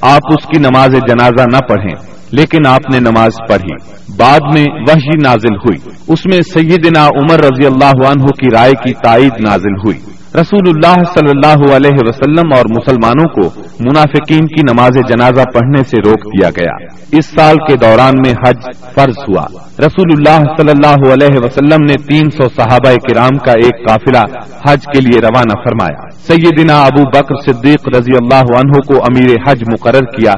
آپ اس کی نماز جنازہ نہ پڑھیں، لیکن آپ نے نماز پڑھی۔ بعد میں وحی نازل ہوئی۔ اس میں سیدنا عمر رضی اللہ عنہ کی رائے کی تائید نازل ہوئی۔ رسول اللہ صلی اللہ علیہ وسلم اور مسلمانوں کو منافقین کی نماز جنازہ پڑھنے سے روک دیا گیا۔ اس سال کے دوران میں حج فرض ہوا۔ رسول اللہ صلی اللہ علیہ وسلم نے تین سو صحابہ کرام کا ایک قافلہ حج کے لیے روانہ فرمایا۔ سیدنا ابو بکر صدیق رضی اللہ عنہ کو امیر حج مقرر کیا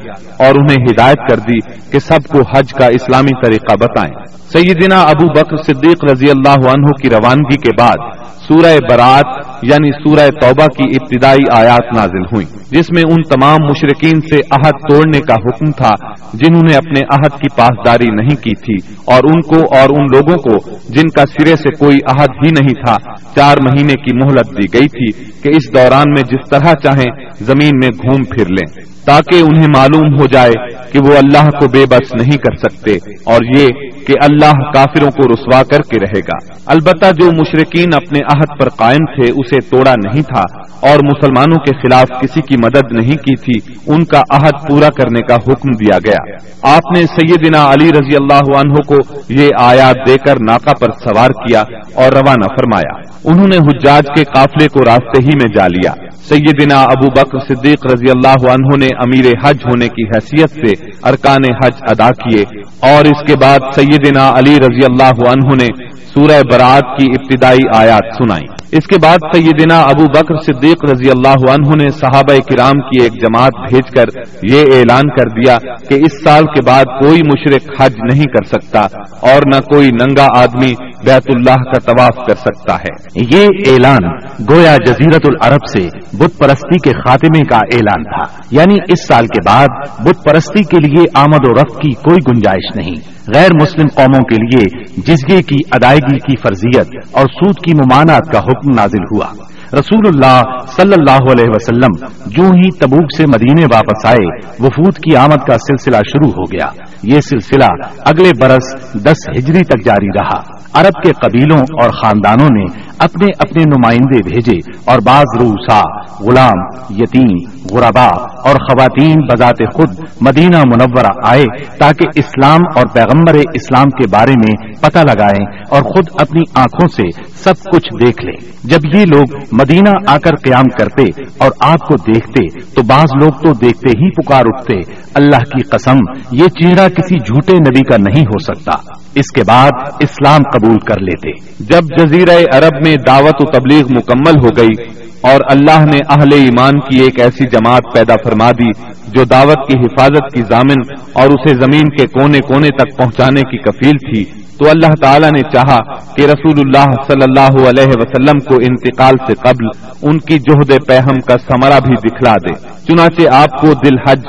اور انہیں ہدایت کر دی کہ سب کو حج کا اسلامی طریقہ بتائیں۔ سیدنا ابو بکر صدیق رضی اللہ عنہ کی روانگی کے بعد سورہ برات یعنی سورہ توبہ کی ابتدائی آیات نازل ہوئی جس میں ان تمام مشرقین سے عہد توڑنے کا حکم تھا، جن جنہوں نے اپنے عہد کی پاسداری نہیں کی تھی اور ان کو اور ان لوگوں کو جن کا سرے سے کوئی عہد ہی نہیں تھا، چار مہینے کی مہلت دی گئی تھی کہ اس دوران میں جس طرح چاہیں زمین میں گھوم پھر لیں، تاکہ انہیں معلوم ہو جائے کہ وہ اللہ کو بے بس نہیں کر سکتے اور یہ کہ اللہ کافروں کو رسوا کر کے رہے گا۔ البتہ جو مشرقین اپنے عہد پر قائم تھے، اسے توڑا نہیں تھا، اور مسلمانوں کے خلاف کسی کی مدد نہیں کی تھی، ان کا عہد پورا کرنے کا حکم دیا گیا۔ آپ نے سیدنا علی رضی اللہ عنہ کو یہ آیات دے کر ناکا پر سوار کیا اور روانہ فرمایا۔ انہوں نے حجاج کے قافلے کو راستے ہی میں جا لیا۔ سیدنا ابو بکر صدیق رضی اللہ عنہ نے امیر حج ہونے کی حیثیت سے ارکان حج ادا کیے اور اس کے بعد سید سیدنا علی رضی اللہ عنہ نے سورہ برات کی ابتدائی آیات سنائی۔ اس کے بعد سیدنا ابو بکر صدیق رضی اللہ عنہ نے صحابہ کرام کی ایک جماعت بھیج کر یہ اعلان کر دیا کہ اس سال کے بعد کوئی مشرق حج نہیں کر سکتا اور نہ کوئی ننگا آدمی بیت اللہ کا طواف کر سکتا ہے۔ یہ اعلان گویا جزیرت العرب سے بت پرستی کے خاتمے کا اعلان تھا۔ یعنی اس سال کے بعد بت پرستی کے لیے آمد و رفت کی کوئی گنجائش نہیں۔ غیر مسلم قوموں کے لیے جزگے کی ادائیگی کی فرضیت اور سود کی ممانعت کا حکم نازل ہوا۔ رسول اللہ صلی اللہ علیہ وسلم جو ہی تبوک سے مدینے واپس آئے، وفود کی آمد کا سلسلہ شروع ہو گیا۔ یہ سلسلہ اگلے برس دس ہجری تک جاری رہا۔ عرب کے قبیلوں اور خاندانوں نے اپنے اپنے نمائندے بھیجے اور بعض روسا، غلام، یتیم، غربا اور خواتین بذات خود مدینہ منورہ آئے تاکہ اسلام اور پیغمبر اسلام کے بارے میں پتہ لگائیں اور خود اپنی آنکھوں سے سب کچھ دیکھ لیں۔ جب یہ لوگ مدینہ آ کر قیام کرتے اور آپ کو دیکھتے تو بعض لوگ تو دیکھتے ہی پکار اٹھتے، اللہ کی قسم، یہ چہرہ کسی جھوٹے نبی کا نہیں ہو سکتا۔ اس کے بعد اسلام قبول کر لیتے۔ جب جزیرہ عرب میں دعوت و تبلیغ مکمل ہو گئی اور اللہ نے اہل ایمان کی ایک ایسی جماعت پیدا فرما دی جو دعوت کی حفاظت کی ضامن اور اسے زمین کے کونے کونے تک پہنچانے کی کفیل تھی۔ تو اللہ تعالیٰ نے چاہا کہ رسول اللہ صلی اللہ علیہ وسلم کو انتقال سے قبل ان کی جہد پہم کا سمرا بھی دکھلا دے۔ چنانچہ آپ کو دل حج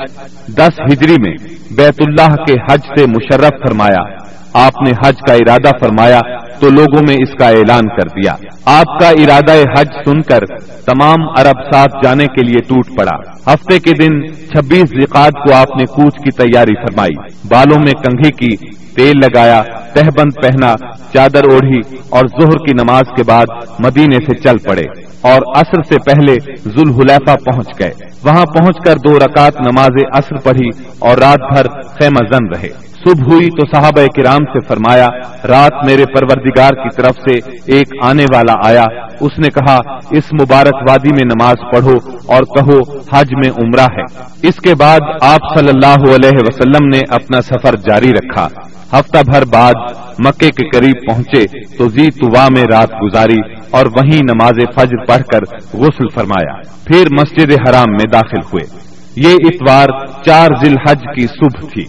دس ہجری میں بیت اللہ کے حج سے مشرف فرمایا۔ آپ نے حج کا ارادہ فرمایا تو لوگوں میں اس کا اعلان کر دیا۔ آپ کا ارادہ حج سن کر تمام عرب ساتھ جانے کے لیے ٹوٹ پڑا۔ ہفتے کے دن چھبیس زکات کو آپ نے کوچ کی تیاری فرمائی۔ بالوں میں کنگھی کی تیل لگایا، تہبند پہنا، چادر اوڑھی اور زہر کی نماز کے بعد مدینے سے چل پڑے اور عصر سے پہلے ذوالحلیفہ پہنچ گئے۔ وہاں پہنچ کر دو رکعت نماز عصر پڑھی اور رات بھر خیمہ زن رہے۔ صبح ہوئی تو صحابہ کرام سے فرمایا، رات میرے پروردگار کی طرف سے ایک آنے والا آیا۔ اس نے کہا، اس مبارک وادی میں نماز پڑھو اور کہو، حج میں عمرہ ہے۔ اس کے بعد آپ صلی اللہ علیہ وسلم نے اپنا سفر جاری رکھا۔ ہفتہ بھر بعد مکے کے قریب پہنچے تو زی توا میں رات گزاری اور وہیں نماز فجر پڑھ کر غسل فرمایا۔ پھر مسجد حرام میں داخل ہوئے۔ یہ اتوار چار ذی الحج کی صبح تھی۔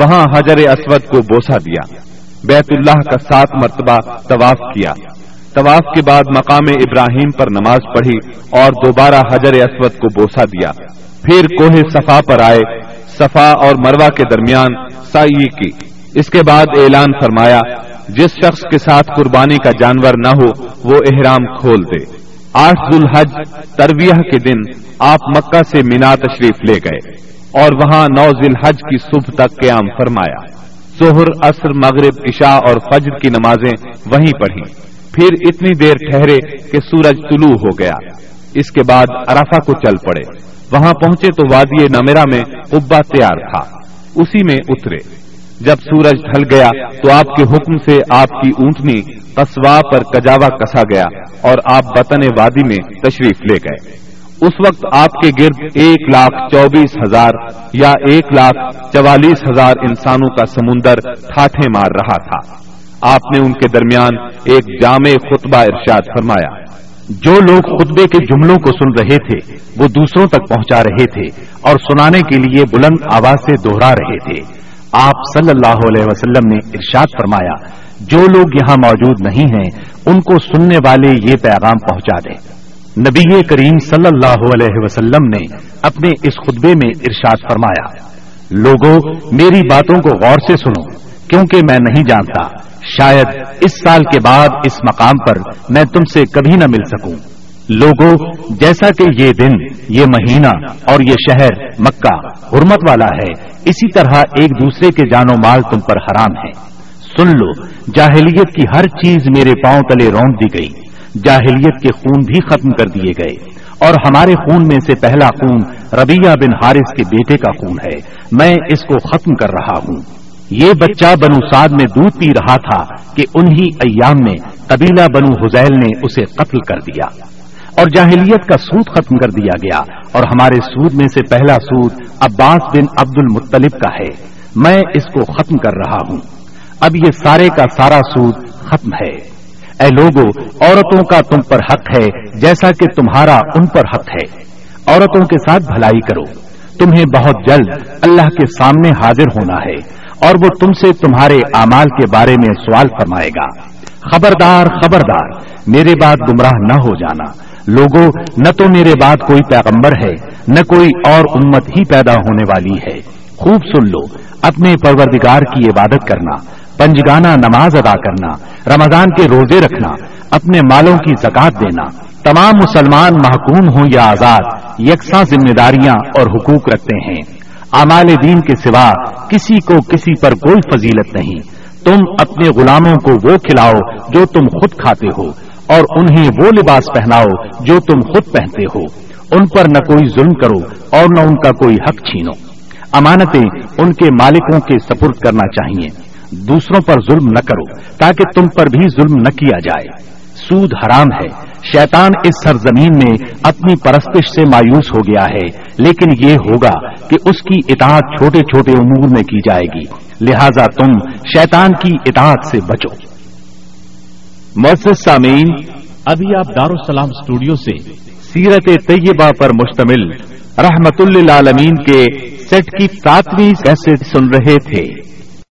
وہاں حجر اسود کو بوسا دیا۔ بیت اللہ کا سات مرتبہ طواف کیا۔ طواف کے بعد مقام ابراہیم پر نماز پڑھی اور دوبارہ حجر اسود کو بوسا دیا۔ پھر کوہ صفا پر آئے۔ صفا اور مروا کے درمیان سائی کی۔ اس کے بعد اعلان فرمایا، جس شخص کے ساتھ قربانی کا جانور نہ ہو، وہ احرام کھول دے۔ آٹھ ذوالحج ترویہ کے دن آپ مکہ سے مینا تشریف لے گئے۔ اور وہاں نو ذی الحج کی صبح تک قیام فرمایا۔ ظہر، عصر، مغرب، عشاء اور فجر کی نمازیں وہیں پڑھی پھر اتنی دیر ٹھہرے کہ سورج طلوع ہو گیا۔ اس کے بعد ارافا کو چل پڑے۔ وہاں پہنچے تو وادی نمیرا میں قبا تیار تھا۔ اسی میں اترے۔ جب سورج ڈھل گیا تو آپ کے حکم سے آپ کی اونٹنی قصوا پر کجاوا کسا گیا اور آپ بطن وادی میں تشریف لے گئے۔ اس وقت آپ کے گرد ایک لاکھ چوبیس ہزار یا ایک لاکھ چوالیس ہزار انسانوں کا سمندر ٹھاٹھے مار رہا تھا۔ آپ نے ان کے درمیان ایک جامع خطبہ ارشاد فرمایا۔ جو لوگ خطبے کے جملوں کو سن رہے تھے، وہ دوسروں تک پہنچا رہے تھے اور سنانے کے لیے بلند آواز سے دوہرا رہے تھے۔ آپ صلی اللہ علیہ وسلم نے ارشاد فرمایا، جو لوگ یہاں موجود نہیں ہیں، ان کو سننے والے یہ پیغام پہنچا دیں۔ نبی کریم صلی اللہ علیہ وسلم نے اپنے اس خطبے میں ارشاد فرمایا لوگوں میری باتوں کو غور سے سنو، کیونکہ میں نہیں جانتا، شاید اس سال کے بعد اس مقام پر میں تم سے کبھی نہ مل سکوں۔ لوگوں جیسا کہ یہ دن، یہ مہینہ اور یہ شہر مکہ حرمت والا ہے، اسی طرح ایک دوسرے کے جان و مال تم پر حرام ہے۔ سن لو، جاہلیت کی ہر چیز میرے پاؤں تلے رونٹ دی گئی۔ جاہلیت کے خون بھی ختم کر دیے گئے۔ اور ہمارے خون میں سے پہلا خون ربیہ بن حارث کے بیٹے کا خون ہے۔ میں اس کو ختم کر رہا ہوں۔ یہ بچہ بنو سعد میں دودھ پی رہا تھا کہ انہی ایام میں قبیلہ بنو حزیل نے اسے قتل کر دیا۔ اور جاہلیت کا سود ختم کر دیا گیا۔ اور ہمارے سود میں سے پہلا سود عباس بن عبد المطلب کا ہے۔ میں اس کو ختم کر رہا ہوں۔ اب یہ سارے کا سارا سود ختم ہے۔ اے لوگو، عورتوں کا تم پر حق ہے، جیسا کہ تمہارا ان پر حق ہے۔ عورتوں کے ساتھ بھلائی کرو۔ تمہیں بہت جلد اللہ کے سامنے حاضر ہونا ہے، اور وہ تم سے تمہارے اعمال کے بارے میں سوال فرمائے گا۔ خبردار خبردار، میرے بات گمراہ نہ ہو جانا۔ لوگوں نہ تو میرے بات کوئی پیغمبر ہے، نہ کوئی اور امت ہی پیدا ہونے والی ہے۔ خوب سن لو، اپنے پروردگار کی عبادت کرنا۔ پنجگانہ نماز ادا کرنا، رمضان کے روزے رکھنا، اپنے مالوں کی زکات دینا۔ تمام مسلمان محکوم ہوں یا آزاد، یکساں ذمہ داریاں اور حقوق رکھتے ہیں۔ امال دین کے سوا کسی کو کسی پر کوئی فضیلت نہیں۔ تم اپنے غلاموں کو وہ کھلاؤ جو تم خود کھاتے ہو، اور انہیں وہ لباس پہناؤ جو تم خود پہنتے ہو۔ ان پر نہ کوئی ظلم کرو اور نہ ان کا کوئی حق چھینو۔ امانتیں ان کے مالکوں کے سپرد کرنا چاہیے۔ دوسروں پر ظلم نہ کرو، تاکہ تم پر بھی ظلم نہ کیا جائے۔ سود حرام ہے۔ شیطان اس سرزمین میں اپنی پرستش سے مایوس ہو گیا ہے۔ لیکن یہ ہوگا کہ اس کی اطاعت چھوٹے چھوٹے امور میں کی جائے گی۔ لہذا تم شیطان کی اطاعت سے بچو۔ مرس سامعین، ابھی آپ دارالسلام اسٹوڈیو سے سیرت طیبہ پر مشتمل رحمت اللہ کے سیٹ کی ساتویں کیسٹ سن رہے تھے۔